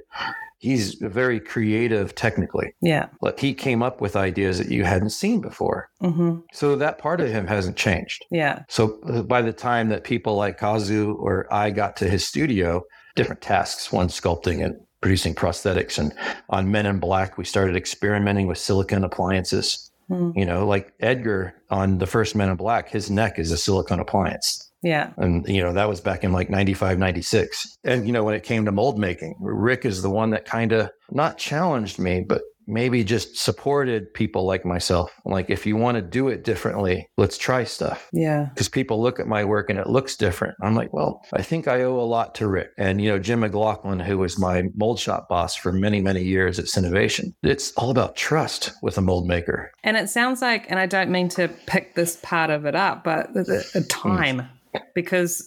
he's very creative technically. Yeah. Like, he came up with ideas that you hadn't seen before. hmm So that part of him hasn't changed. Yeah. So uh, by the time that people like Kazu or I got to his studio, different tasks, one sculpting and producing prosthetics. And on Men in Black, we started experimenting with silicone appliances. Mm. You know, like Edgar on the first Men in Black, his neck is a silicone appliance. Yeah. And, you know, that was back in like 95, 96. And, you know, when it came to mold making, Rick is the one that kind of not challenged me, but maybe just supported people like myself. Like, if you want to do it differently, let's try stuff. Yeah. Because people look at my work and it looks different. I'm like, well, I think I owe a lot to Rick. And, you know, Jim McLaughlin, who was my mold shop boss for many, many years at Cinovation, it's all about trust with a mold maker. And it sounds like, and I don't mean to pick this part of it up, but the, the, the mm. time. Because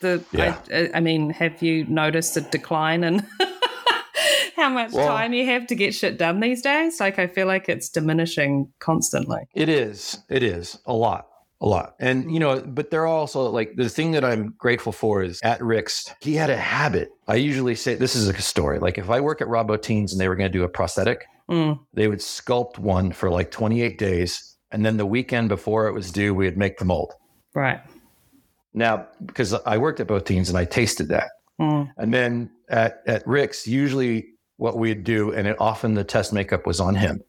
the, Yeah. I, I mean, have you noticed a decline in how much Well- time you have to get shit done these days. Like, I feel like it's diminishing constantly. It is. It is a lot. A lot. And, you know, but they're also like the thing that I'm grateful for is at Rick's, he had a habit. I usually say this is a story. Like if I work at Rob Bottin's and they were going to do a prosthetic, Mm, they would sculpt one for like 28 days. And then the weekend before it was due, we'd make the mold. right. Now, because I worked at both teams and I tasted that. Mm, And then at, at Rick's, usually what we'd do, and it, often the test makeup was on him.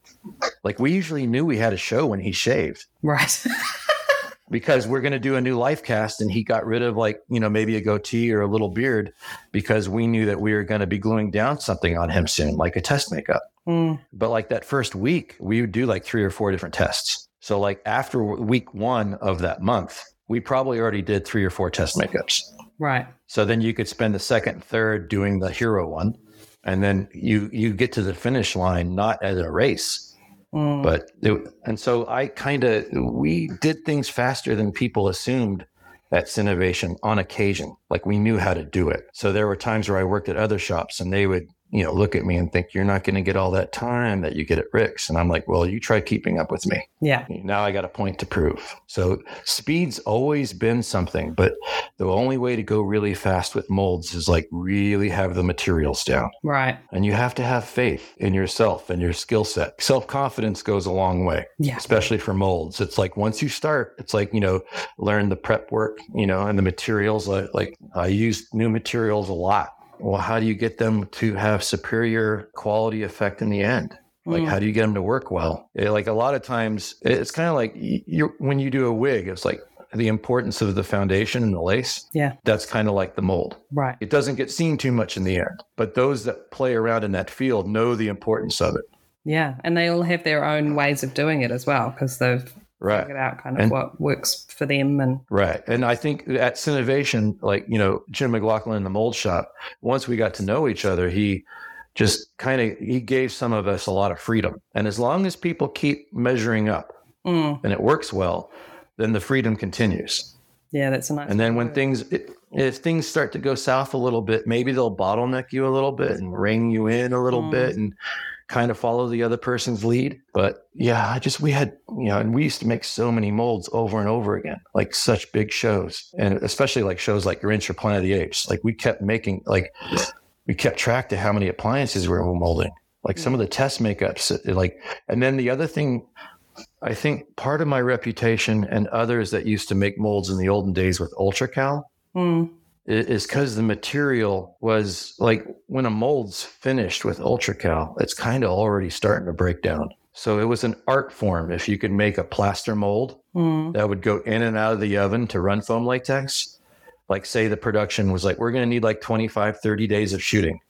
Like we usually knew we had a show when he shaved right. because we're going to do a new life cast and he got rid of like you know maybe a goatee or a little beard because we knew that we were going to be gluing down something on him soon like a test makeup Mm, but like that first week we would do like three or four different tests so like after week one of that month we probably already did three or four test makeups right. so then you could spend the second third doing the hero one and then you you get to the finish line not as a race Mm, but it, and so I kind of we did things faster than people assumed at Cinovation on occasion. Like we knew how to do it. So there were times where I worked at other shops and they would you know look at me and think you're not going to get all that time that you get at Rick's, and I'm like, well, you try keeping up with me. yeah. Now I got a point to prove. So speed's always been something, but the only way to go really fast with molds is like really have the materials down. Right. And you have to have faith in yourself and your skill set. Self confidence goes a long way, Yeah. especially for molds. It's like once you start, it's like, you know, learn the prep work, you know, and the materials. Like, like I use new materials a lot. Well, how do you get them to have superior quality effect in the end? Like, Mm. how do you get them to work well? It- like, a lot of times, it's kind of like you're, when you do a wig, it's like the importance of the foundation and the lace. Yeah. That's kind of like the mold. Right. It doesn't get seen too much in the end, but those that play around in that field know the importance of it. Yeah. And they all have their own ways of doing it as well because they've Right. out kind of And- what works for them. And Right. And I think at Cinovation, like, you know, Jim McLaughlin in the mold shop, once we got to know each other, he just kind of he gave some of us a lot of freedom. And as long as people keep measuring up mm, and it works well, then the freedom continues. yeah, that's a nice. And then when things it, if things start to go south a little bit, maybe they'll bottleneck you a little bit and ring you in a little Mm. bit and kind of follow the other person's lead. But yeah, I just we had you know, and we used to make so many molds over and over again, like such big shows, and especially like shows like Grinch or Planet of the Apes. Like we kept making like we kept track to how many appliances we were molding. Like some of the test makeups, like, and then the other thing I think part of my reputation and others that used to make molds in the olden days with UltraCal Mm, is because the material was like when a mold's finished with UltraCal, it's kind of already starting to break down. So it was an art form. If you could make a plaster mold mm, that would go in and out of the oven to run foam latex, like say the production was like, we're going to need like 25, 30 days of shooting,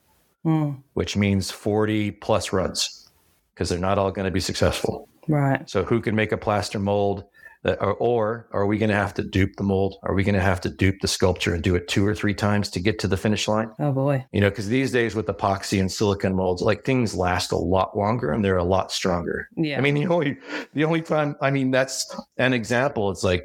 mm, which means 40 plus runs because they're not all going to be successful. right. So who can make a plaster mold? Or, or are we going to have to dupe the mold? Are we going to have to dupe the sculpture and do it two or three times to get to the finish line? Oh boy. You know, because these days with epoxy and silicone molds, like things last a lot longer and they're a lot stronger. Yeah. I mean, the only the only time I mean that's an example. It's like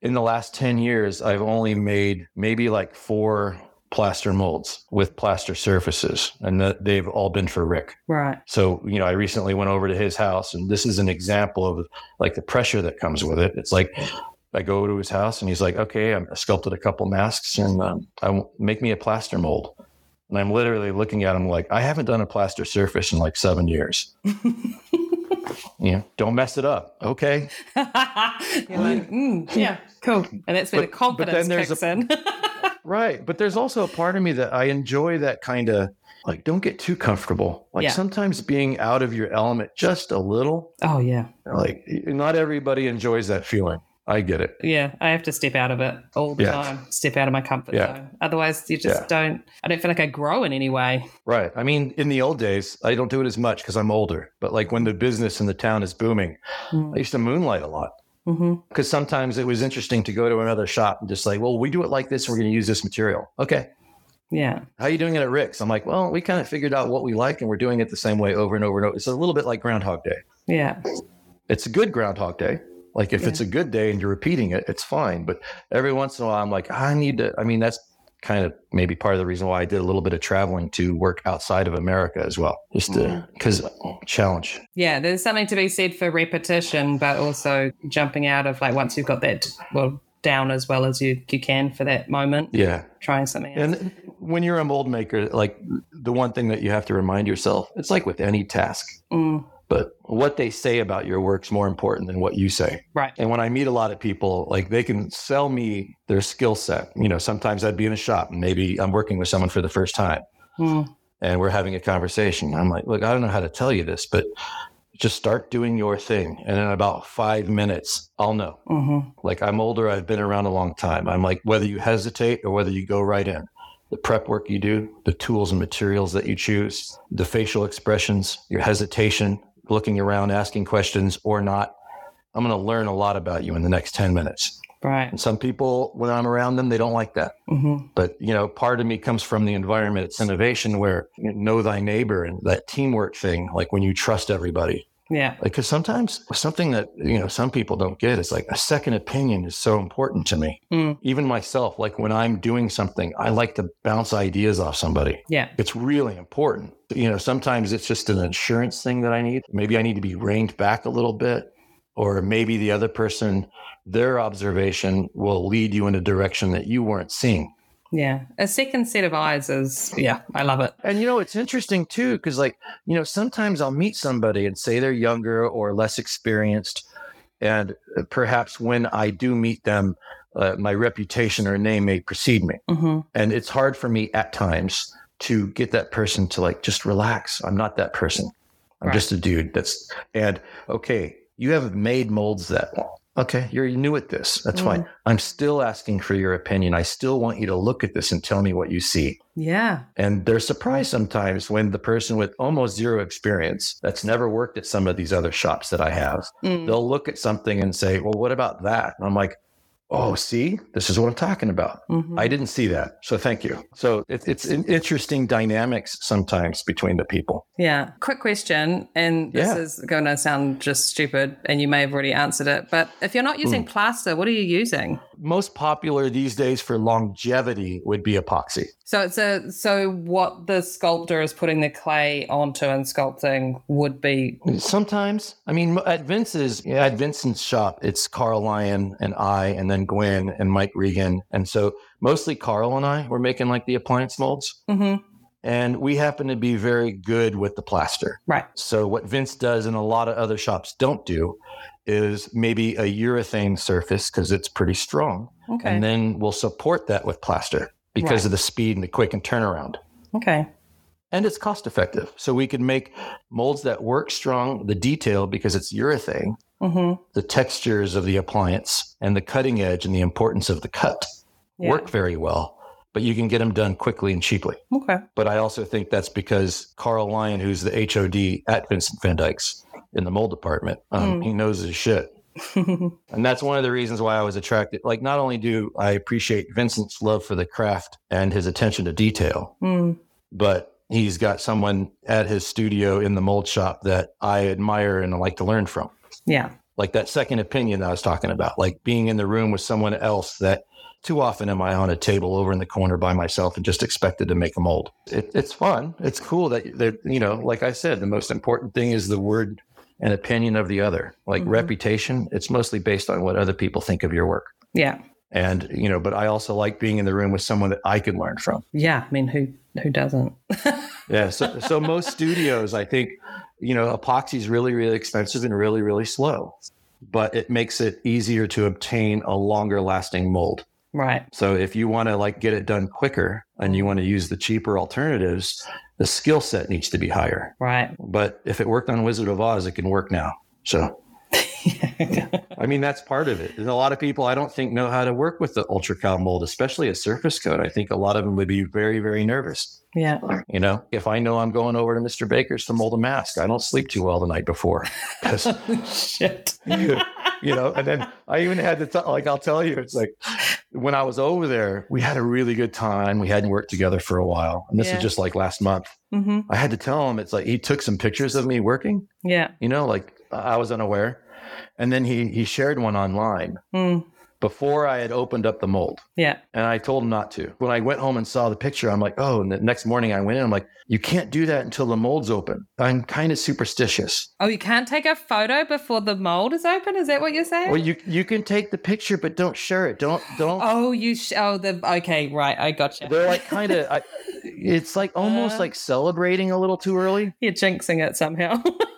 in the last ten years, I've only made maybe like four plaster molds with plaster surfaces, and that they've all been for Rick. right. So, you know, I recently went over to his house, and this is an example of like the pressure that comes with it. It's like I go to his house, and he's like, "Okay, I sculpted a couple masks, and um, I make me a plaster mold." And I'm literally looking at him like, "I haven't done a plaster surface in like seven years." yeah, don't mess it up. Okay, You're like, mm, yeah, cool. And that's where But- the confidence kicks a- in. right. But there's also a part of me that I enjoy that kind of like, don't get too comfortable. Like Yeah. sometimes being out of your element just a little. oh yeah, Like, not everybody enjoys that feeling. I get it. yeah. I have to step out of it all the Yeah. time. Step out of my comfort Yeah. zone. Otherwise, you just Yeah. don't. I don't feel like I grow in any way. Right. I mean, in the old days, I don't do it as much because I'm older. But like when the business in the town is booming, I used to moonlight a lot Mm-hmm. because sometimes it was interesting to go to another shop and just like, well, we do it like this and we're going to use this material. Okay. Yeah. How are you doing it at Rick's? I'm like, well, we kind of figured out what we like and we're doing it the same way over and over and over. It's a little bit like Groundhog Day. Yeah. It's a good Groundhog Day. Like if it's a good day and you're repeating it, it's fine. But every once in a while, I'm like, I need to. I mean, that's kind of maybe part of the reason why I did a little bit of traveling to work outside of America as well, just to because challenge. Yeah, there's something to be said for repetition, but also jumping out of like once you've got that well down as well as you you can for that moment. Yeah, Trying something else. and when you're a mold maker, like the one thing that you have to remind yourself, it's like with any task. Mm, But what they say about your work's more important than what you say. right. And when I meet a lot of people, like they can sell me their skill set. You know, sometimes I'd be in a shop and maybe I'm working with someone for the first time Mm, and we're having a conversation. I'm like, look, I don't know how to tell you this, but just start doing your thing. And in about five minutes, I'll know. hmm Like I'm older, I've been around a long time. I'm like, whether you hesitate or whether you go right in, the prep work you do, the tools and materials that you choose, the facial expressions, your hesitation, looking around, asking questions or not. I'm going to learn a lot about you in the next 10 minutes. Right. And some people, when I'm around them, they don't like that. hmm But, you know, part of me comes from the environment. It's innovation where you know thy neighbor and that teamwork thing, like when you trust everybody. Yeah. Like, because sometimes something that, you know, some people don't get is like a second opinion is so important to me. Mm. Even myself, like when I'm doing something, I like to bounce ideas off somebody. Yeah. It's really important. You know, sometimes it's just an insurance thing that I need. Maybe I need to be reined back a little bit, or maybe the other person, their observation will lead you in a direction that you weren't seeing. Yeah. A second set of eyes is, yeah, I love it. And you know, it's interesting too, because like, you know, sometimes I'll meet somebody and say they're younger or less experienced. And uh, perhaps when I do meet them, uh, my reputation or name may precede me. hmm And it's hard for me at times to get that person to like, just relax. I'm not that person. I'm Right. just a dude that's, and okay, you haven't made molds that. Okay, you're new at this. That's fine. I'm still asking for your opinion. I still want you to look at this and tell me what you see. Yeah. And they're surprised sometimes when the person with almost zero experience that's never worked at some of these other shops that I have, Mm. they'll look at something and say, Well, what about that? And I'm like, Oh, see, this is what I'm talking about. Mhm. I didn't see that. So thank you. So it, it's an interesting dynamics sometimes between the people. Yeah. Quick question, and this Yeah. is going to sound just stupid, and you may have already answered it. But if you're not using Hmm. plaster, what are you using? Most popular these days for longevity would be epoxy. So it's a so what the sculptor is putting the clay onto and sculpting would be Sometimes, I mean, at Vince's, at Vincent's shop, it's Carl Lyon and I, and then Gwen and Mike Regan. And so mostly Carl and I were making like the appliance molds. Mhm. And we happen to be very good with the plaster. right. So what Vince does and a lot of other shops don't do is maybe a urethane surface because it's pretty strong. Okay. And then we'll support that with plaster because Right. of the speed and the quick and turnaround okay. and it's cost effective. So we can make molds that work strong, the detail because it's urethane, Mm-hmm. the textures of the appliance, and the cutting edge and the importance of the cut Yeah. work very well. But you can get them done quickly and cheaply. Okay. But I also think that's because Carl Lyon, who's the HOD at Vincent Van Dyke's in the mold department, um, he knows his shit. and that's one of the reasons why I was attracted. Like, not only do I appreciate Vincent's love for the craft and his attention to detail, Mm. but he's got someone at his studio in the mold shop that I admire and like to learn from. Yeah. Like that second opinion that I was talking about, like being in the room with someone else that too often am I on a table over in the corner by myself and just expected to make a mold. It, it's fun. It's cool that, that, you know, like I said, the most important thing is the word and opinion of the other. Like mm-hmm. reputation, it's mostly based on what other people think of your work. Yeah. And, you know, but I also like being in the room with someone that I can learn from. Yeah. I mean, who who doesn't? Yeah. So, so most studios, I think, you know, epoxy is really, really expensive and really, really slow, but it makes it easier to obtain a longer lasting mold. Right. So if you want to like get it done quicker and you want to use the cheaper alternatives, the skill set needs to be higher. Right. But if it worked on Wizard of Oz, it can work now. So, I mean, that's part of it. And a lot of people, I don't think, know how to work with the ultra cal mold, especially a surface coat. I think a lot of them would be very, very nervous. Yeah. You know, if I know I'm going over to Mr. Baker's to mold a mask, I don't sleep too well the night before. 'Cause, Shit. You know, and then I even had to tell, like, I'll tell you, it's like when I was over there, we had a really good time. We hadn't worked together for a while. And this Yeah. is just like last month. hmm I had to tell him, it's like he took some pictures of me working, Yeah. you know, like I was unaware. And then he, he shared one online. Mm. Before I had opened up the mold. Yeah. And I told him not to. When I went home and saw the picture, I'm like, oh, and the next morning I went in, I'm like, you can't do that until the mold's open. I'm kind of superstitious. Oh, you can't take a photo before the mold is open? Is that what you're saying? Well, you you can take the picture, but don't share it. Don't don't. oh, you. Sh- oh, the. Okay, right. I gotcha. They're like kind of. It's like almost Uh. like celebrating a little too early. You're jinxing it somehow.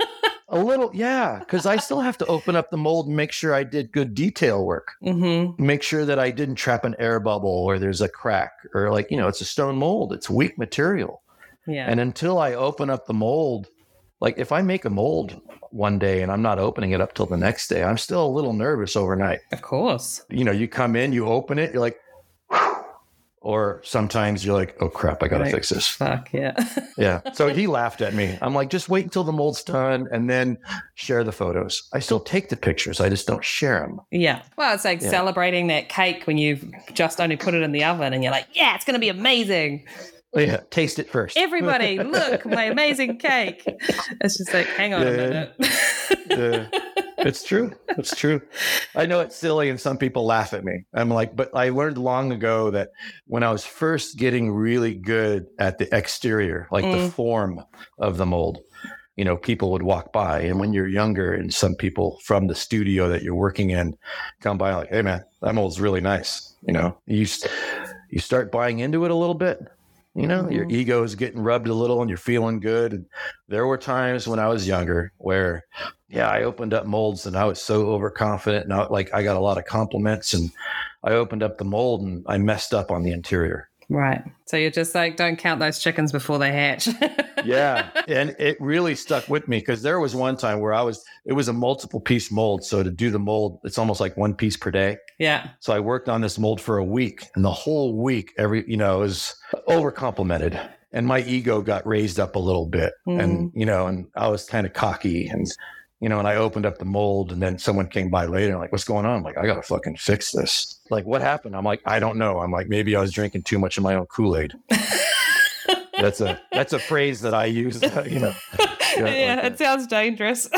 A little, yeah, because I still have to open up the mold and make sure I did good detail work. mm-hmm. Make sure that I didn't trap an air bubble or there's a crack or like you know it's a stone mold. It's weak material. Yeah. And until I open up the mold, like if I make a mold one day and I'm not opening it up till the next day, I'm still a little nervous overnight. of course. You know, you come in, you open it, you're like. Or sometimes you're like, oh crap, I got to Right. fix this. Fuck yeah. Yeah. So he laughed at me. I'm like, just wait until the mold's done and then share the photos. I still take the pictures, I just don't share them. yeah. Well, it's like Yeah. celebrating that cake when you've just only put it in the oven and you're like, yeah, it's going to be amazing. Yeah. Taste it first. Everybody, look, my amazing cake. It's just like, hang on a minute. Yeah. it's true. It's true. I know it's silly and some people laugh at me. I'm like, but I learned long ago that when I was first getting really good at the exterior, like the Mm. form of the mold, you know, people would walk by. And when you're younger and some people from the studio that you're working in come by, like, hey, man, that mold's really nice. You know, you, you start buying into it a little bit. You know, your mm-hmm. ego is getting rubbed a little and you're feeling good. And there were times when I was younger where yeah, I opened up molds and I was so overconfident. And I, like I got a lot of compliments and I opened up the mold and I messed up on the interior. Right. So you're just like, don't count those chickens before they hatch. Yeah. and it really stuck with me because there was one time where I was, it was a multiple piece mold. So to do the mold, it's almost like one piece per day. yeah. So I worked on this mold for a week and the whole week, every, you know, it was over complimented. And my ego got raised up a little bit. And, mm. you know, and I was kind of cocky and, you know, and I opened up the mold and then someone came by later, like, what's going on? I'm like, I got to fucking fix this. Like, what happened? I'm like, I don't know. I'm like, maybe I was drinking too much of my own Kool Aid. that's a, that's a phrase that I use, you know. Yeah, like it sounds dangerous.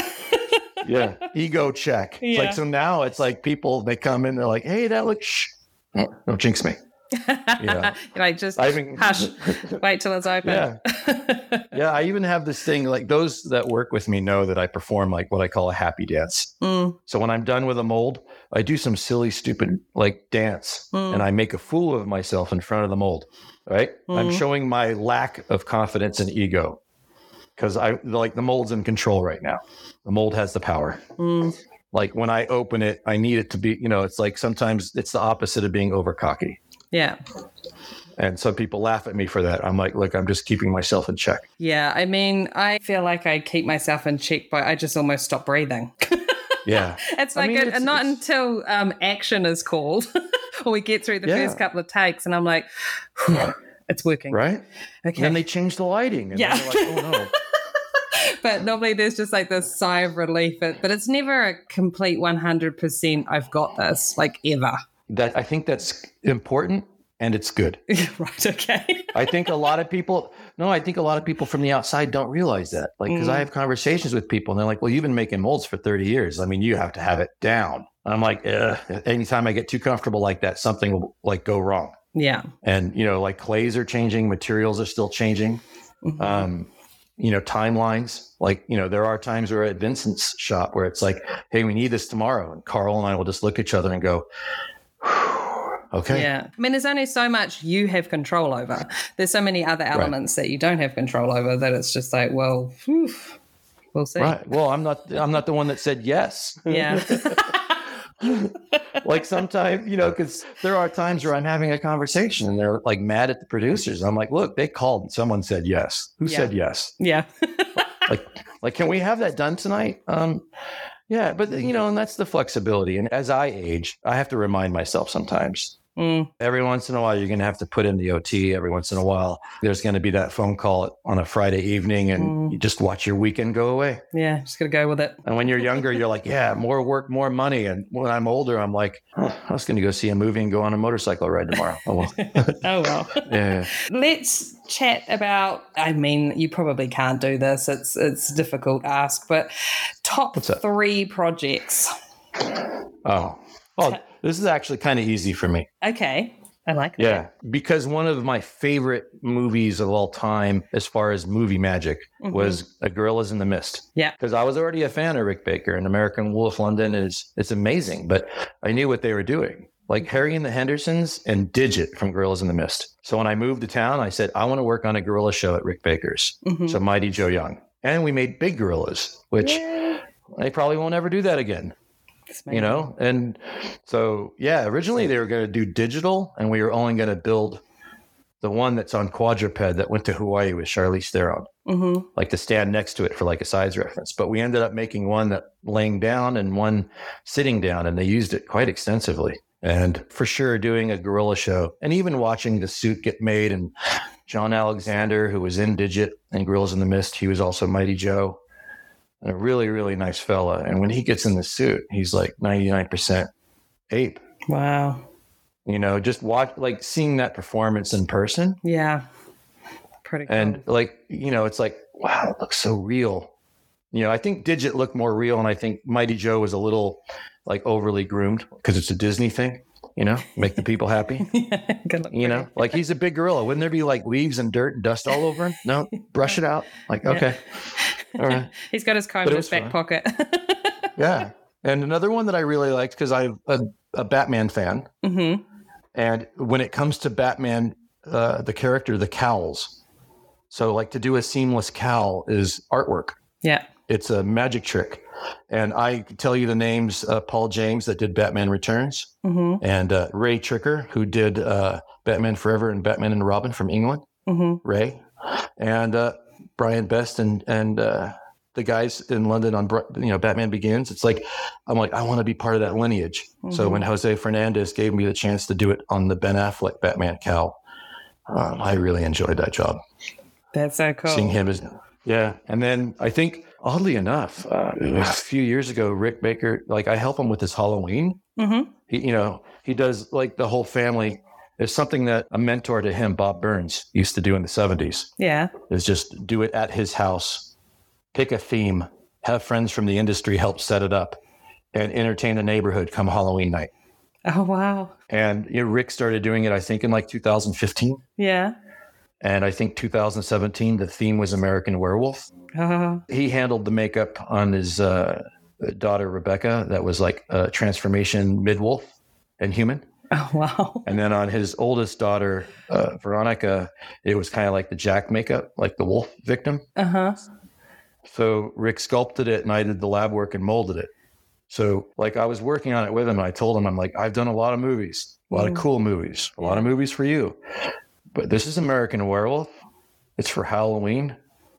yeah ego check it's Yeah. like so now it's like people they come in they're like hey that looks shh. Oh, don't jinx me Yeah. Just I even- hush. Wait till it's open. Yeah. yeah i even have this thing like those that work with me know that i perform like what i call a happy dance Mm, so when i'm done with a mold i do some silly stupid like dance Mm. and i make a fool of myself in front of the mold right i'm Mm. showing my lack of confidence and ego because i like the mold's in control right now the mold has the power mm, like when I open it, I need it to be, you know, it's like sometimes it's the opposite of being over cocky. Yeah. And some people laugh at me for that. I'm like, look, I'm just keeping myself in check. Yeah. I mean, I feel like I keep myself in check but I just almost stop breathing. Yeah. It's I like mean, it, it's- not it's- until um, action is called or we get through the Yeah. first couple of takes and I'm like, it's working. Right. Okay. And then they change the lighting. And Yeah. like, oh no. but normally there's just like this sigh of relief. But it's never a complete 100% I've got this, like ever. That I think that's important and it's good. right. Okay. I think a lot of people, no, I think a lot of people from the outside don't realize that. Like, because Mm. I have conversations with people and they're like, well, you've been making molds for 30 years. I mean, you have to have it down. And I'm like, Ugh. anytime I get too comfortable like that, something will like go wrong. yeah. and you know like clays are changing materials are still changing Mhm. um you know timelines like you know there are times where at vincent's shop where it's like hey we need this tomorrow and carl and i will just look at each other and go okay Yeah. I mean, there's only so much you have control over. There's so many other elements that you don't have control over that it's just like, well, whew, we'll see. right well i'm not i'm not the one that said yes Yeah. like sometimes you know because there are times where i'm having a conversation and they're like mad at the producers i'm like look they called and someone said yes who Yeah. said yes yeah. like like can we have that done tonight um yeah but you know and that's the flexibility and as i age i have to remind myself sometimes Mm, every once in a while you're going to have to put in the ot every once in a while there's going to be that phone call on a friday evening and Mm. you just watch your weekend go away yeah. Just going to go with it. and when you're younger you're like yeah more work more money and when i'm older i'm like oh, i was going to go see a movie and go on a motorcycle ride tomorrow oh well Oh, well. yeah Let's chat about. I mean, you probably can't do this. It's it's difficult to ask, but top three projects. oh well This is actually kind of easy for me. Okay. I like that. Yeah, because one of my favorite movies of all time, as far as movie magic, Mhm. was A Gorillas in the Mist. Yeah. because I was already a fan of Rick Baker and American Wolf London is it's amazing, but I knew what they were doing. Like Harry and the Hendersons and Digit from Gorillas in the Mist. So when I moved to town, I said I want to work on a gorilla show at Rick Baker's. Mhm. So Mighty Joe Young, and we made Big Gorillas, which they probably won't ever do that again you know? and so yeah originally they were going to do digital and we were only going to build the one that's on quadruped that went to hawaii with charlize theron. Mm-hmm. like to stand next to it for like a size reference. But we ended up making one that laying down and one sitting down and they used it quite extensively. And for sure doing a gorilla show and even watching the suit get made and john alexander who was in digit and gorillas in the mist he was also mighty joe a really really nice fella. And when he gets in the suit he's like 99% ape. Wow. you know just watch like seeing that performance in person. Yeah. Pretty cool. and like you know it's like wow it looks so real. You know i think digit looked more real and i think mighty joe was a little like overly groomed because it's a disney thing you know make the people happy. Yeah, you know like he's a big gorilla. Wouldn't there be like leaves and dirt and dust all over him? No brush it out. Like Yeah. okay right He's got his comb But in his back fun. pocket. yeah and another one that i really liked because i'm a, a batman fan mm-hmm. And when it comes to Batman, uh, the character, the cowls. So, like to do a seamless cowl is artwork. Yeah. It's a magic trick. And I tell you the names uh, Paul James, that did Batman Returns, Mm-hmm. and uh, Ray Tricker, who did uh, Batman Forever and Batman and Robin from England, Mm-hmm. Ray, and uh, Brian Best and, and uh, the guys in London on you know Batman Begins. It's like I'm like I want to be part of that lineage. So Mhm. when Jose Fernandez gave me the chance to do it on the Ben Affleck Batman cowl, um, I really enjoyed that job. That's so cool. Seeing him as yeah, and then I think oddly enough, uh, a few years ago, Rick Baker, like I help him with his Halloween. Mm-hmm. He, you know, he does like the whole family. It's something that a mentor to him, Bob Burns, used to do in the 70s Yeah. is just do it at his house, pick a theme, have friends from the industry help set it up, and entertain the neighborhood come Halloween night. Oh wow. And you know, Rick started doing it, I think, in like 2015. Yeah. And I think 2017, the theme was American Werewolf. Oh. He handled the makeup on his uh, daughter, Rebecca, that was like a transformation midwolf and human. Oh wow. And then on his oldest daughter, uh, Veronica, it was kind of like the Jack makeup, like the wolf victim. Uh huh. So Rick sculpted it and I did the lab work and molded it. So like I was working on it with him and I told him, I'm like, I've done a lot of movies, a lot of Mm. cool movies, a lot of movies for you. But this is American Werewolf. It's for Halloween.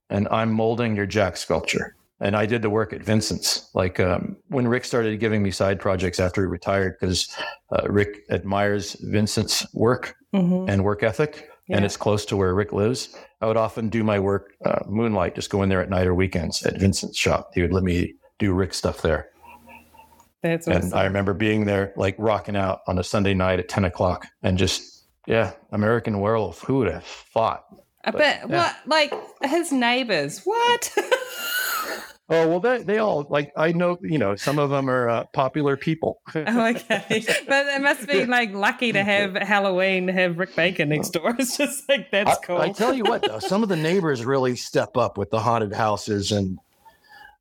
And I'm molding your Jack sculpture. And I did the work at Vincent's. Like um, when Rick started giving me side projects after he retired, because uh, Rick admires Vincent's work Mm-hmm. and work ethic, and it's close to where Rick lives. I would often do my work uh, moonlight, just go in there at night or weekends at Vincent's shop. He would let me do Rick stuff there, That's and. I remember being there, like rocking out on a Sunday night at ten o'clock, and just yeah, American Werewolf. Who would have thought? I bet yeah. what like his neighbors. What? Oh well, they they all like I know you know some of them are uh, popular people. oh, okay. But it must be like lucky to have Halloween have Rick Baker next door. It's just like that's I, cool. I tell you what, though, some of the neighbors really step up with the haunted houses and.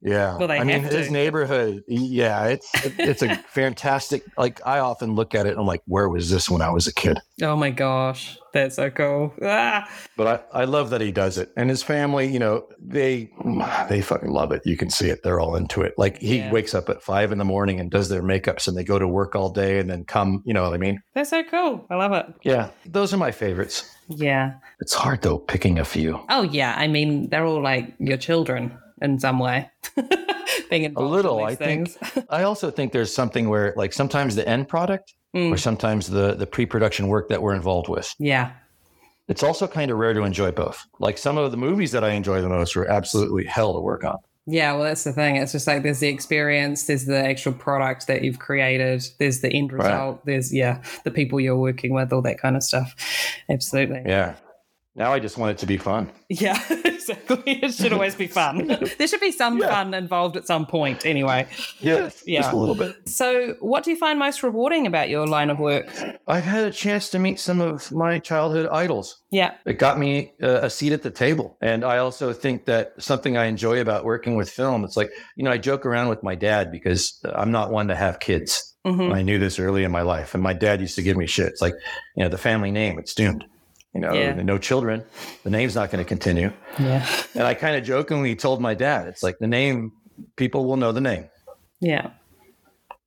Yeah, Well, I mean his neighborhood. Yeah, it's it's a fantastic. Like I often look at it, and I'm like, where was this when I was a kid? oh my gosh, that's so cool. Ah. But I, I love that he does it, and his family. You know, they they fucking love it. You can see it; they're all into it. Like he Yeah. wakes up at five in the morning and does their makeups, and they go to work all day, and then come. You know what I mean? That's so cool. I love it. Yeah, those are my favorites. Yeah. It's hard though picking a few. Oh yeah. I mean, they're all like your children in some way. Being A involved little, in I these think. things. I also think there's something where, like, sometimes the end product, Mm. or sometimes the the pre-production work that we're involved with. yeah. It's also kind of rare to enjoy both. Like some of the movies that I enjoy the most were absolutely hell to work on. Yeah, well, that's the thing. It's just like there's the experience, there's the actual product that you've created, there's the end Right. result, there's, yeah, the people you're working with, all that kind of stuff. Absolutely. Yeah. Now I just want it to be fun. Yeah. exactly. It should always be fun. there should be some fun involved at some point, anyway. Yeah, Yeah. just a little bit. So, what do you find most rewarding about your line of work? I've had a chance to meet some of my childhood idols. Yeah. It got me uh, a seat at the table. And I also think that something I enjoy about working with film, it's like, you know, I joke around with my dad because I'm not one to have kids. Mhm. I knew this early in my life. And my dad used to give me shit. It's like, you know, the family name, it's doomed. You know, Yeah. no children, the name's not going to continue. Yeah. And I kind of jokingly told my dad, it's like the name, people will know the name. Yeah.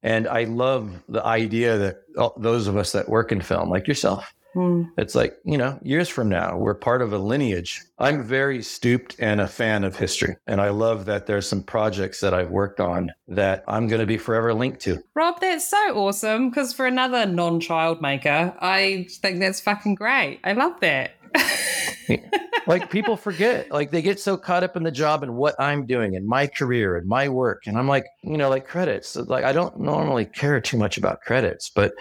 And I love the idea that all, those of us that work in film, like yourself, Hmm. it's like, you know, years from now, we're part of a lineage. I'm very stooped and a fan of history. And I love that there's some projects that I've worked on that I'm going to be forever linked to. Rob, that's so awesome because for another non child maker, I think that's fucking great. I love that. like people forget, like they get so caught up in the job and what I'm doing and my career and my work. And I'm like, you know, like credits, like I don't normally care too much about credits, but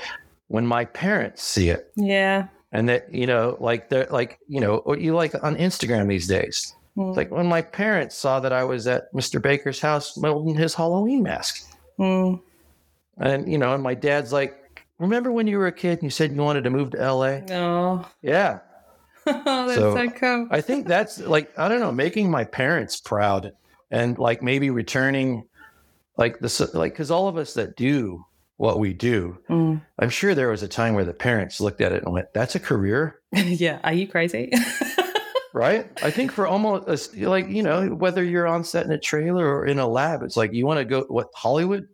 when my parents see it, yeah. and that you know like they're like you know what you like on instagram these days Mm. it's like when my parents saw that i was at mr baker's house molding his halloween mask Hmm. and you know and my dad's like remember when you were a kid and you said you wanted to move to la Oh. yeah that's So, so, cool. i think that's like i don't know making my parents proud and like maybe returning like this like because all of us that do what we do Mm. i'm sure there was a time where the parents looked at it and went that's a career yeah. Are you crazy? right? I think for almost like you know whether you're on set in a trailer or in a lab, it's like you want to go what Hollywood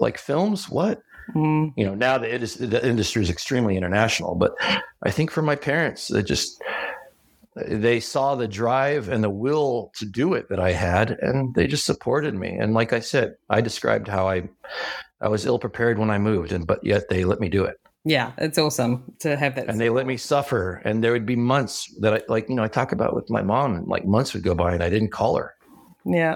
like films what Mm. you know now the indus- the industry is extremely international, but I think for my parents, they just they saw the drive and the will to do it that I had, and they just supported me. And like I said, I described how I I was ill prepared when I moved, and but yet they let me do it. Yeah. It's awesome to have that. and they let me suffer and there would be months that i like you know i talk about with my mom and like months would go by and i didn't call her yeah.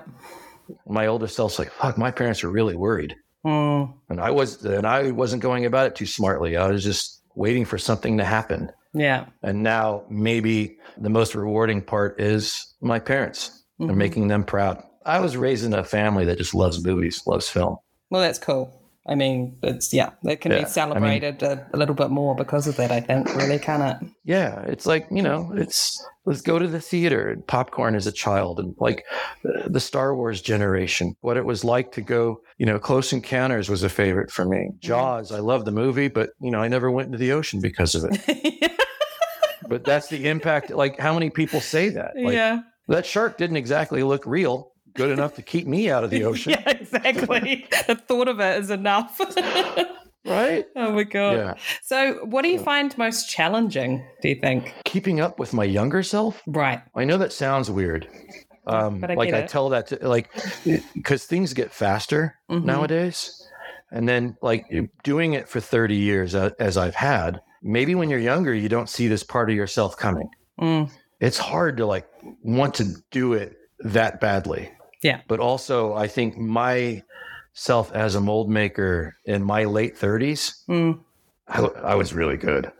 my older self's like fuck my parents are really worried Mm. and i was and i wasn't going about it too smartly i was just waiting for something to happen Yeah. and now maybe the most rewarding part is my parents and Mhm. making them proud i was raised in a family that just loves movies loves film Well, that's cool. I mean, it's, yeah, it can Yeah, I be mean- celebrated a, a little bit more because of that, I think, really, can it? Yeah, it's like, you know, it's let's go to the theater and popcorn as a child and like the Star Wars generation, what it was like to go, you know, Close Encounters was a favorite for me. Mm-hmm. Jaws, I love the movie, but, you know, I never went into the ocean because of it. but that's the impact. Like, how many people say that? Like, yeah. that shark didn't exactly look real, good enough to keep me out of the ocean. Yeah, exactly. the thought of it is enough. Right? oh my god. Yeah. So, what do you find most challenging? Do you think? Keeping up with my younger self. Right. I know that sounds weird. Um, But I like I it. tell that to like because things get faster Mhm. nowadays, and then like doing it for thirty years uh, as I've had. Maybe when you're younger, you don't see this part of yourself coming. Mm. It's hard to like want to do it that badly. Yeah. But also, I think my self as a mold maker in my late 30s, Mm. I, I was really good.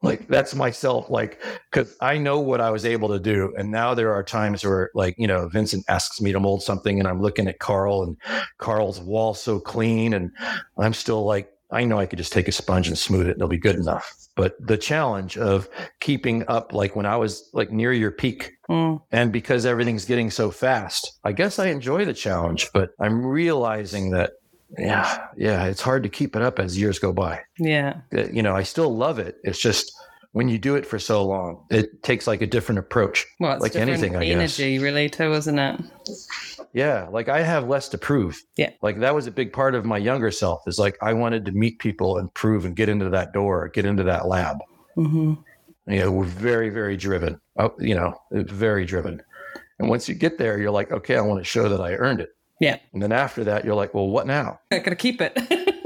Like that's myself, like because I know what I was able to do, and now there are times where, like you know, Vincent asks me to mold something, and I'm looking at Carl, and Carl's wall so clean, and I'm still like, I know I could just take a sponge and smooth it, and it'll be good enough. But the challenge of keeping up, like when I was like near your peak, Mm. and because everything's getting so fast, I guess I enjoy the challenge, but I'm realizing that, yeah, yeah, it's hard to keep it up as years go by. Yeah. Uh, You know, I still love it. It's just when you do it for so long, it takes like a different approach. Well, it's like anything, I guess. energy, really, too, isn't it? Yeah, like I have less to prove. Yeah. Like that was a big part of my younger self is like I wanted to meet people and prove and get into that door, get into that lab. Mm-hmm. you know, we're very, very driven. Oh, you know, very driven. And once you get there, you're like, okay, I want to show that I earned it. Yeah. And then after that, you're like, well, what now? I gotta keep it.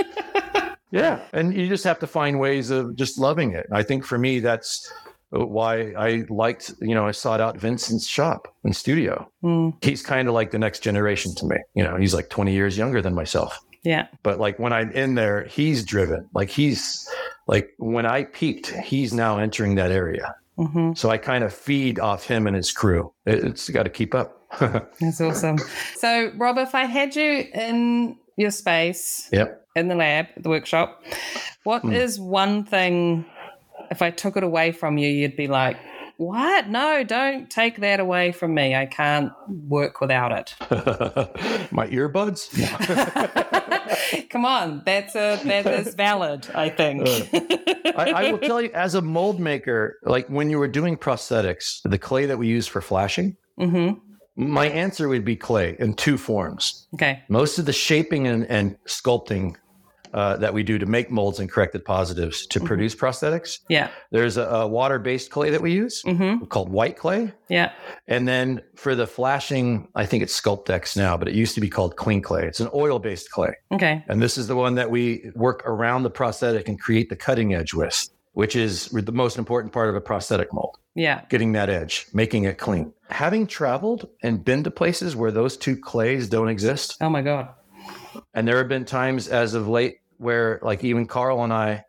Yeah. And you just have to find ways of just loving it. I think for me, that's why I liked, you know, I sought out Vincent's shop and studio. Mm. He's kind of like the next generation to me. You know, he's like 20 years younger than myself. yeah. But like when I'm in there, he's driven. Like he's like when I peaked, he's now entering that area. Mm-hmm. So I kind of feed off him and his crew. It, it's got to keep up. That's awesome. So, Rob, if I had you in your space yep. in the lab, the workshop, what is one thing, if I took it away from you, you'd be like, what? No, don't take that away from me. I can't work without it. My earbuds? Come on, that's a that is valid. I think. I, I will tell you, as a mold maker, like when you were doing prosthetics, the clay that we use for flashing, mm-hmm. my answer would be clay in two forms. Okay. Most of the shaping and, and sculpting uh, that we do to make molds and corrected positives to produce prosthetics, Yeah. there's a, a water based clay that we use Mm-hmm. called white clay. Yeah. And then for the flashing, I think it's Sculptex now, but it used to be called Klean Klay. It's an oil based clay. Okay. And this is the one that we work around the prosthetic and create the cutting edge with, which is the most important part of a prosthetic mold, Yeah. getting that edge, making it clean. Having traveled and been to places where those two clays don't exist, Oh my god. and there have been times as of late where, like, even Carl and I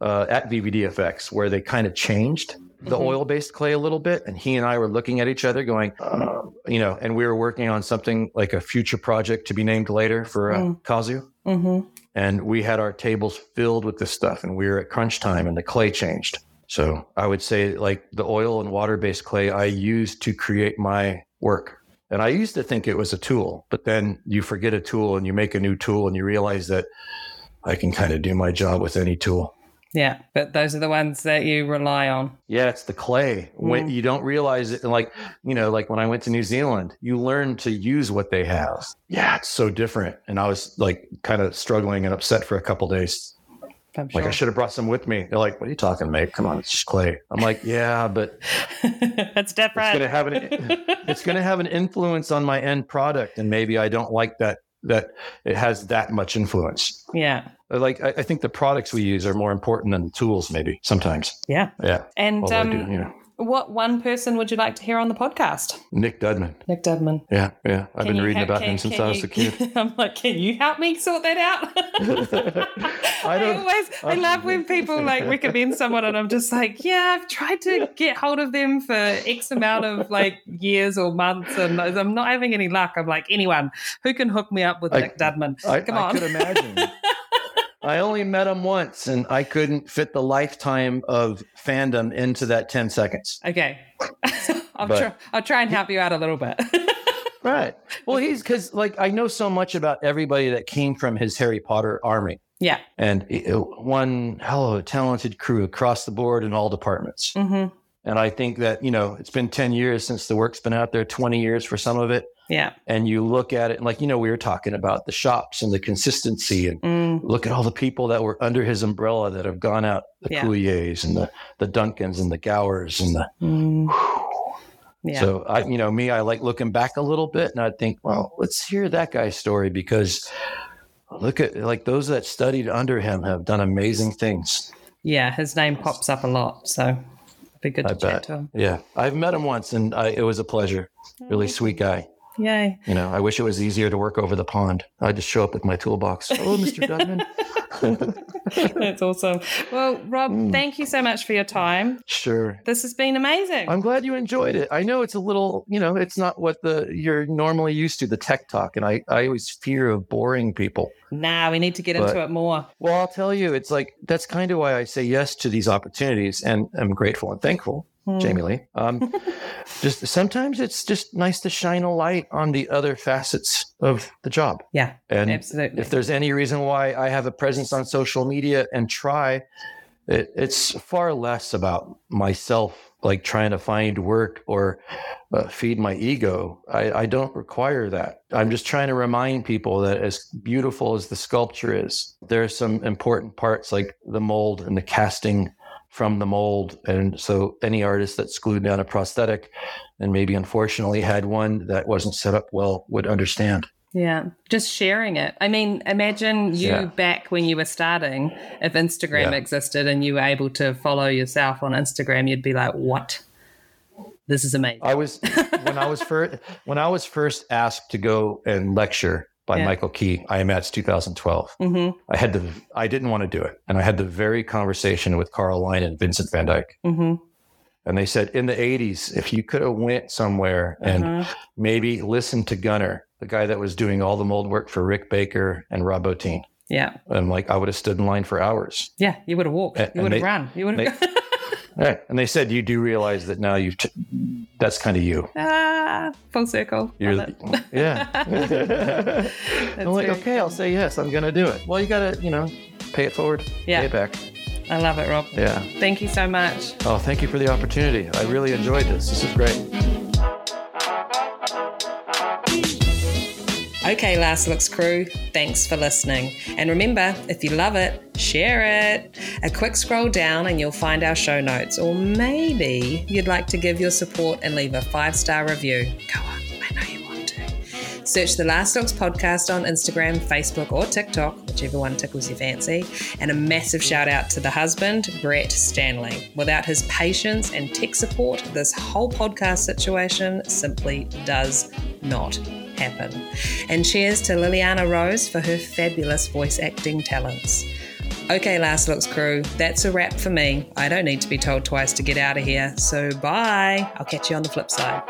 uh, at VVDFX, where they kind of changed the Mhm. oil based clay a little bit. And he and I were looking at each other going, uh, you know, and we were working on something like a future project to be named later for uh, Mm. Kazu. Mm-hmm. And we had our tables filled with this stuff, and we were at crunch time, and the clay changed. So I would say, like, the oil and water based clay I used to create my work. And I used to think it was a tool, but then you forget a tool and you make a new tool and you realize that I can kind of do my job with any tool. Yeah. But those are the ones that you rely on. Yeah, it's the clay. When mm. you don't realize it, like you know, like when I went to New Zealand, you learn to use what they have. Yeah, it's so different. And I was like kind of struggling and upset for a couple days. I'm Like I should have brought some with me. They're like, "What are you talking, mate? Come on, it's just clay." I'm like, "Yeah, but it's it's different. gonna have an it's gonna have an influence on my end product, and maybe I don't like that that it has that much influence." yeah. Like I, I think the products we use are more important than the tools, maybe sometimes. Yeah. Yeah. And Although um, I do, you know, what one person would you like to hear on the podcast? Nick Dudman. Nick Dudman. Yeah, yeah. I've Can been reading help- about can- him since I was you- a kid. I'm like, can you help me sort that out? I, don't- always, I I'm- love when people like recommend someone, and I'm just like, yeah, I've tried to get hold of them for X amount of like years or months, and I'm not having any luck. I'm like, anyone who can hook me up with I- Nick Dudman? I, Come I on. could imagine. I only met him once, and I couldn't fit the lifetime of fandom into that ten seconds. okay, I'll But- try. I'll try and help you out a little bit. Right. Well, he's because like I know so much about everybody that came from his Harry Potter army, yeah. and it- one hell of a talented crew across the board in all departments. hmm And I think that you know it's been ten years since the work's been out there, twenty years for some of it. Yeah. and you look at it and like you know we were talking about the shops and the consistency and Mm, look at all the people that were under his umbrella that have gone out the Yeah. couliers and the the duncans and the gowers and the mm. Yeah. so i you know me i like looking back a little bit and i think well let's hear that guy's story because look at like those that studied under him have done amazing things yeah. His name pops up a lot, so it'd be good to i chat bet to him. yeah i've met him once and I, it was a pleasure really sweet guy Yay. You know, I wish it was easier to work over the pond. I'd just show up with my toolbox. Oh, Mr. Dudman. That's awesome. Well, Rob, Mm. thank you so much for your time. sure. This has been amazing. I'm glad you enjoyed it. I know it's a little, you know, it's not what the you're normally used to, the tech talk, and I I always fear of boring people. nah, we need to get But- into it more. Well, I'll tell you, it's like that's kind of why I say yes to these opportunities, and I'm grateful and thankful, Hmm. Jamie Lee. Um, just sometimes it's just nice to shine a light on the other facets of the job. Yeah, And absolutely. if there's any reason why I have a presence on social media and try, it, it's far less about myself, like trying to find work or uh, feed my ego. I, I don't require that. I'm just trying to remind people that as beautiful as the sculpture is, there are some important parts like the mold and the casting from the mold. And so any artist that's glued down a prosthetic and maybe unfortunately had one that wasn't set up well would understand. Yeah, just sharing it. I mean, imagine you Yeah. back when you were starting, if Instagram Yeah. existed and you were able to follow yourself on Instagram, you'd be like, what? This is amazing. I was when I was first when I was first asked to go and lecture by Yeah. Michael Key, IMATS 2012. hmm I had the I didn't want to do it, and I had the very conversation with Carl Lyon and Vincent Van Dyke, hmm and they said in the 80s, if you could have went somewhere and Uh-huh. maybe listened to Gunnar, the guy that was doing all the mold work for Rick Baker and Rob Bottin, Yeah. and like I would have stood in line for hours. Yeah. You would have walked. And- You would have run. You would have. Right. And they said, you do realize that now you've, t- that's kind of you. ah, full circle. You're, it. yeah. I'm like, okay, I'll say yes. I'm going to do it. Well, you got to, you know, pay it forward, Yeah. pay it back. I love it, Rob. Yeah. Thank you so much. Oh, thank you for the opportunity. I really enjoyed this. This is great. Okay, Last Looks crew, thanks for listening. And remember, if you love it, share it. A quick scroll down and you'll find our show notes. Or maybe you'd like to give your support and leave a five star review. Go on, I know you. Search the Last Looks podcast on Instagram, Facebook, or TikTok, whichever one tickles your fancy. And a massive shout out to the husband, Brett Stanley. Without his patience and tech support, this whole podcast situation simply does not happen. And cheers to Liliana Rose for her fabulous voice acting talents. Okay, Last Looks crew, that's a wrap for me. I don't need to be told twice to get out of here, so bye. I'll catch you on the flip side.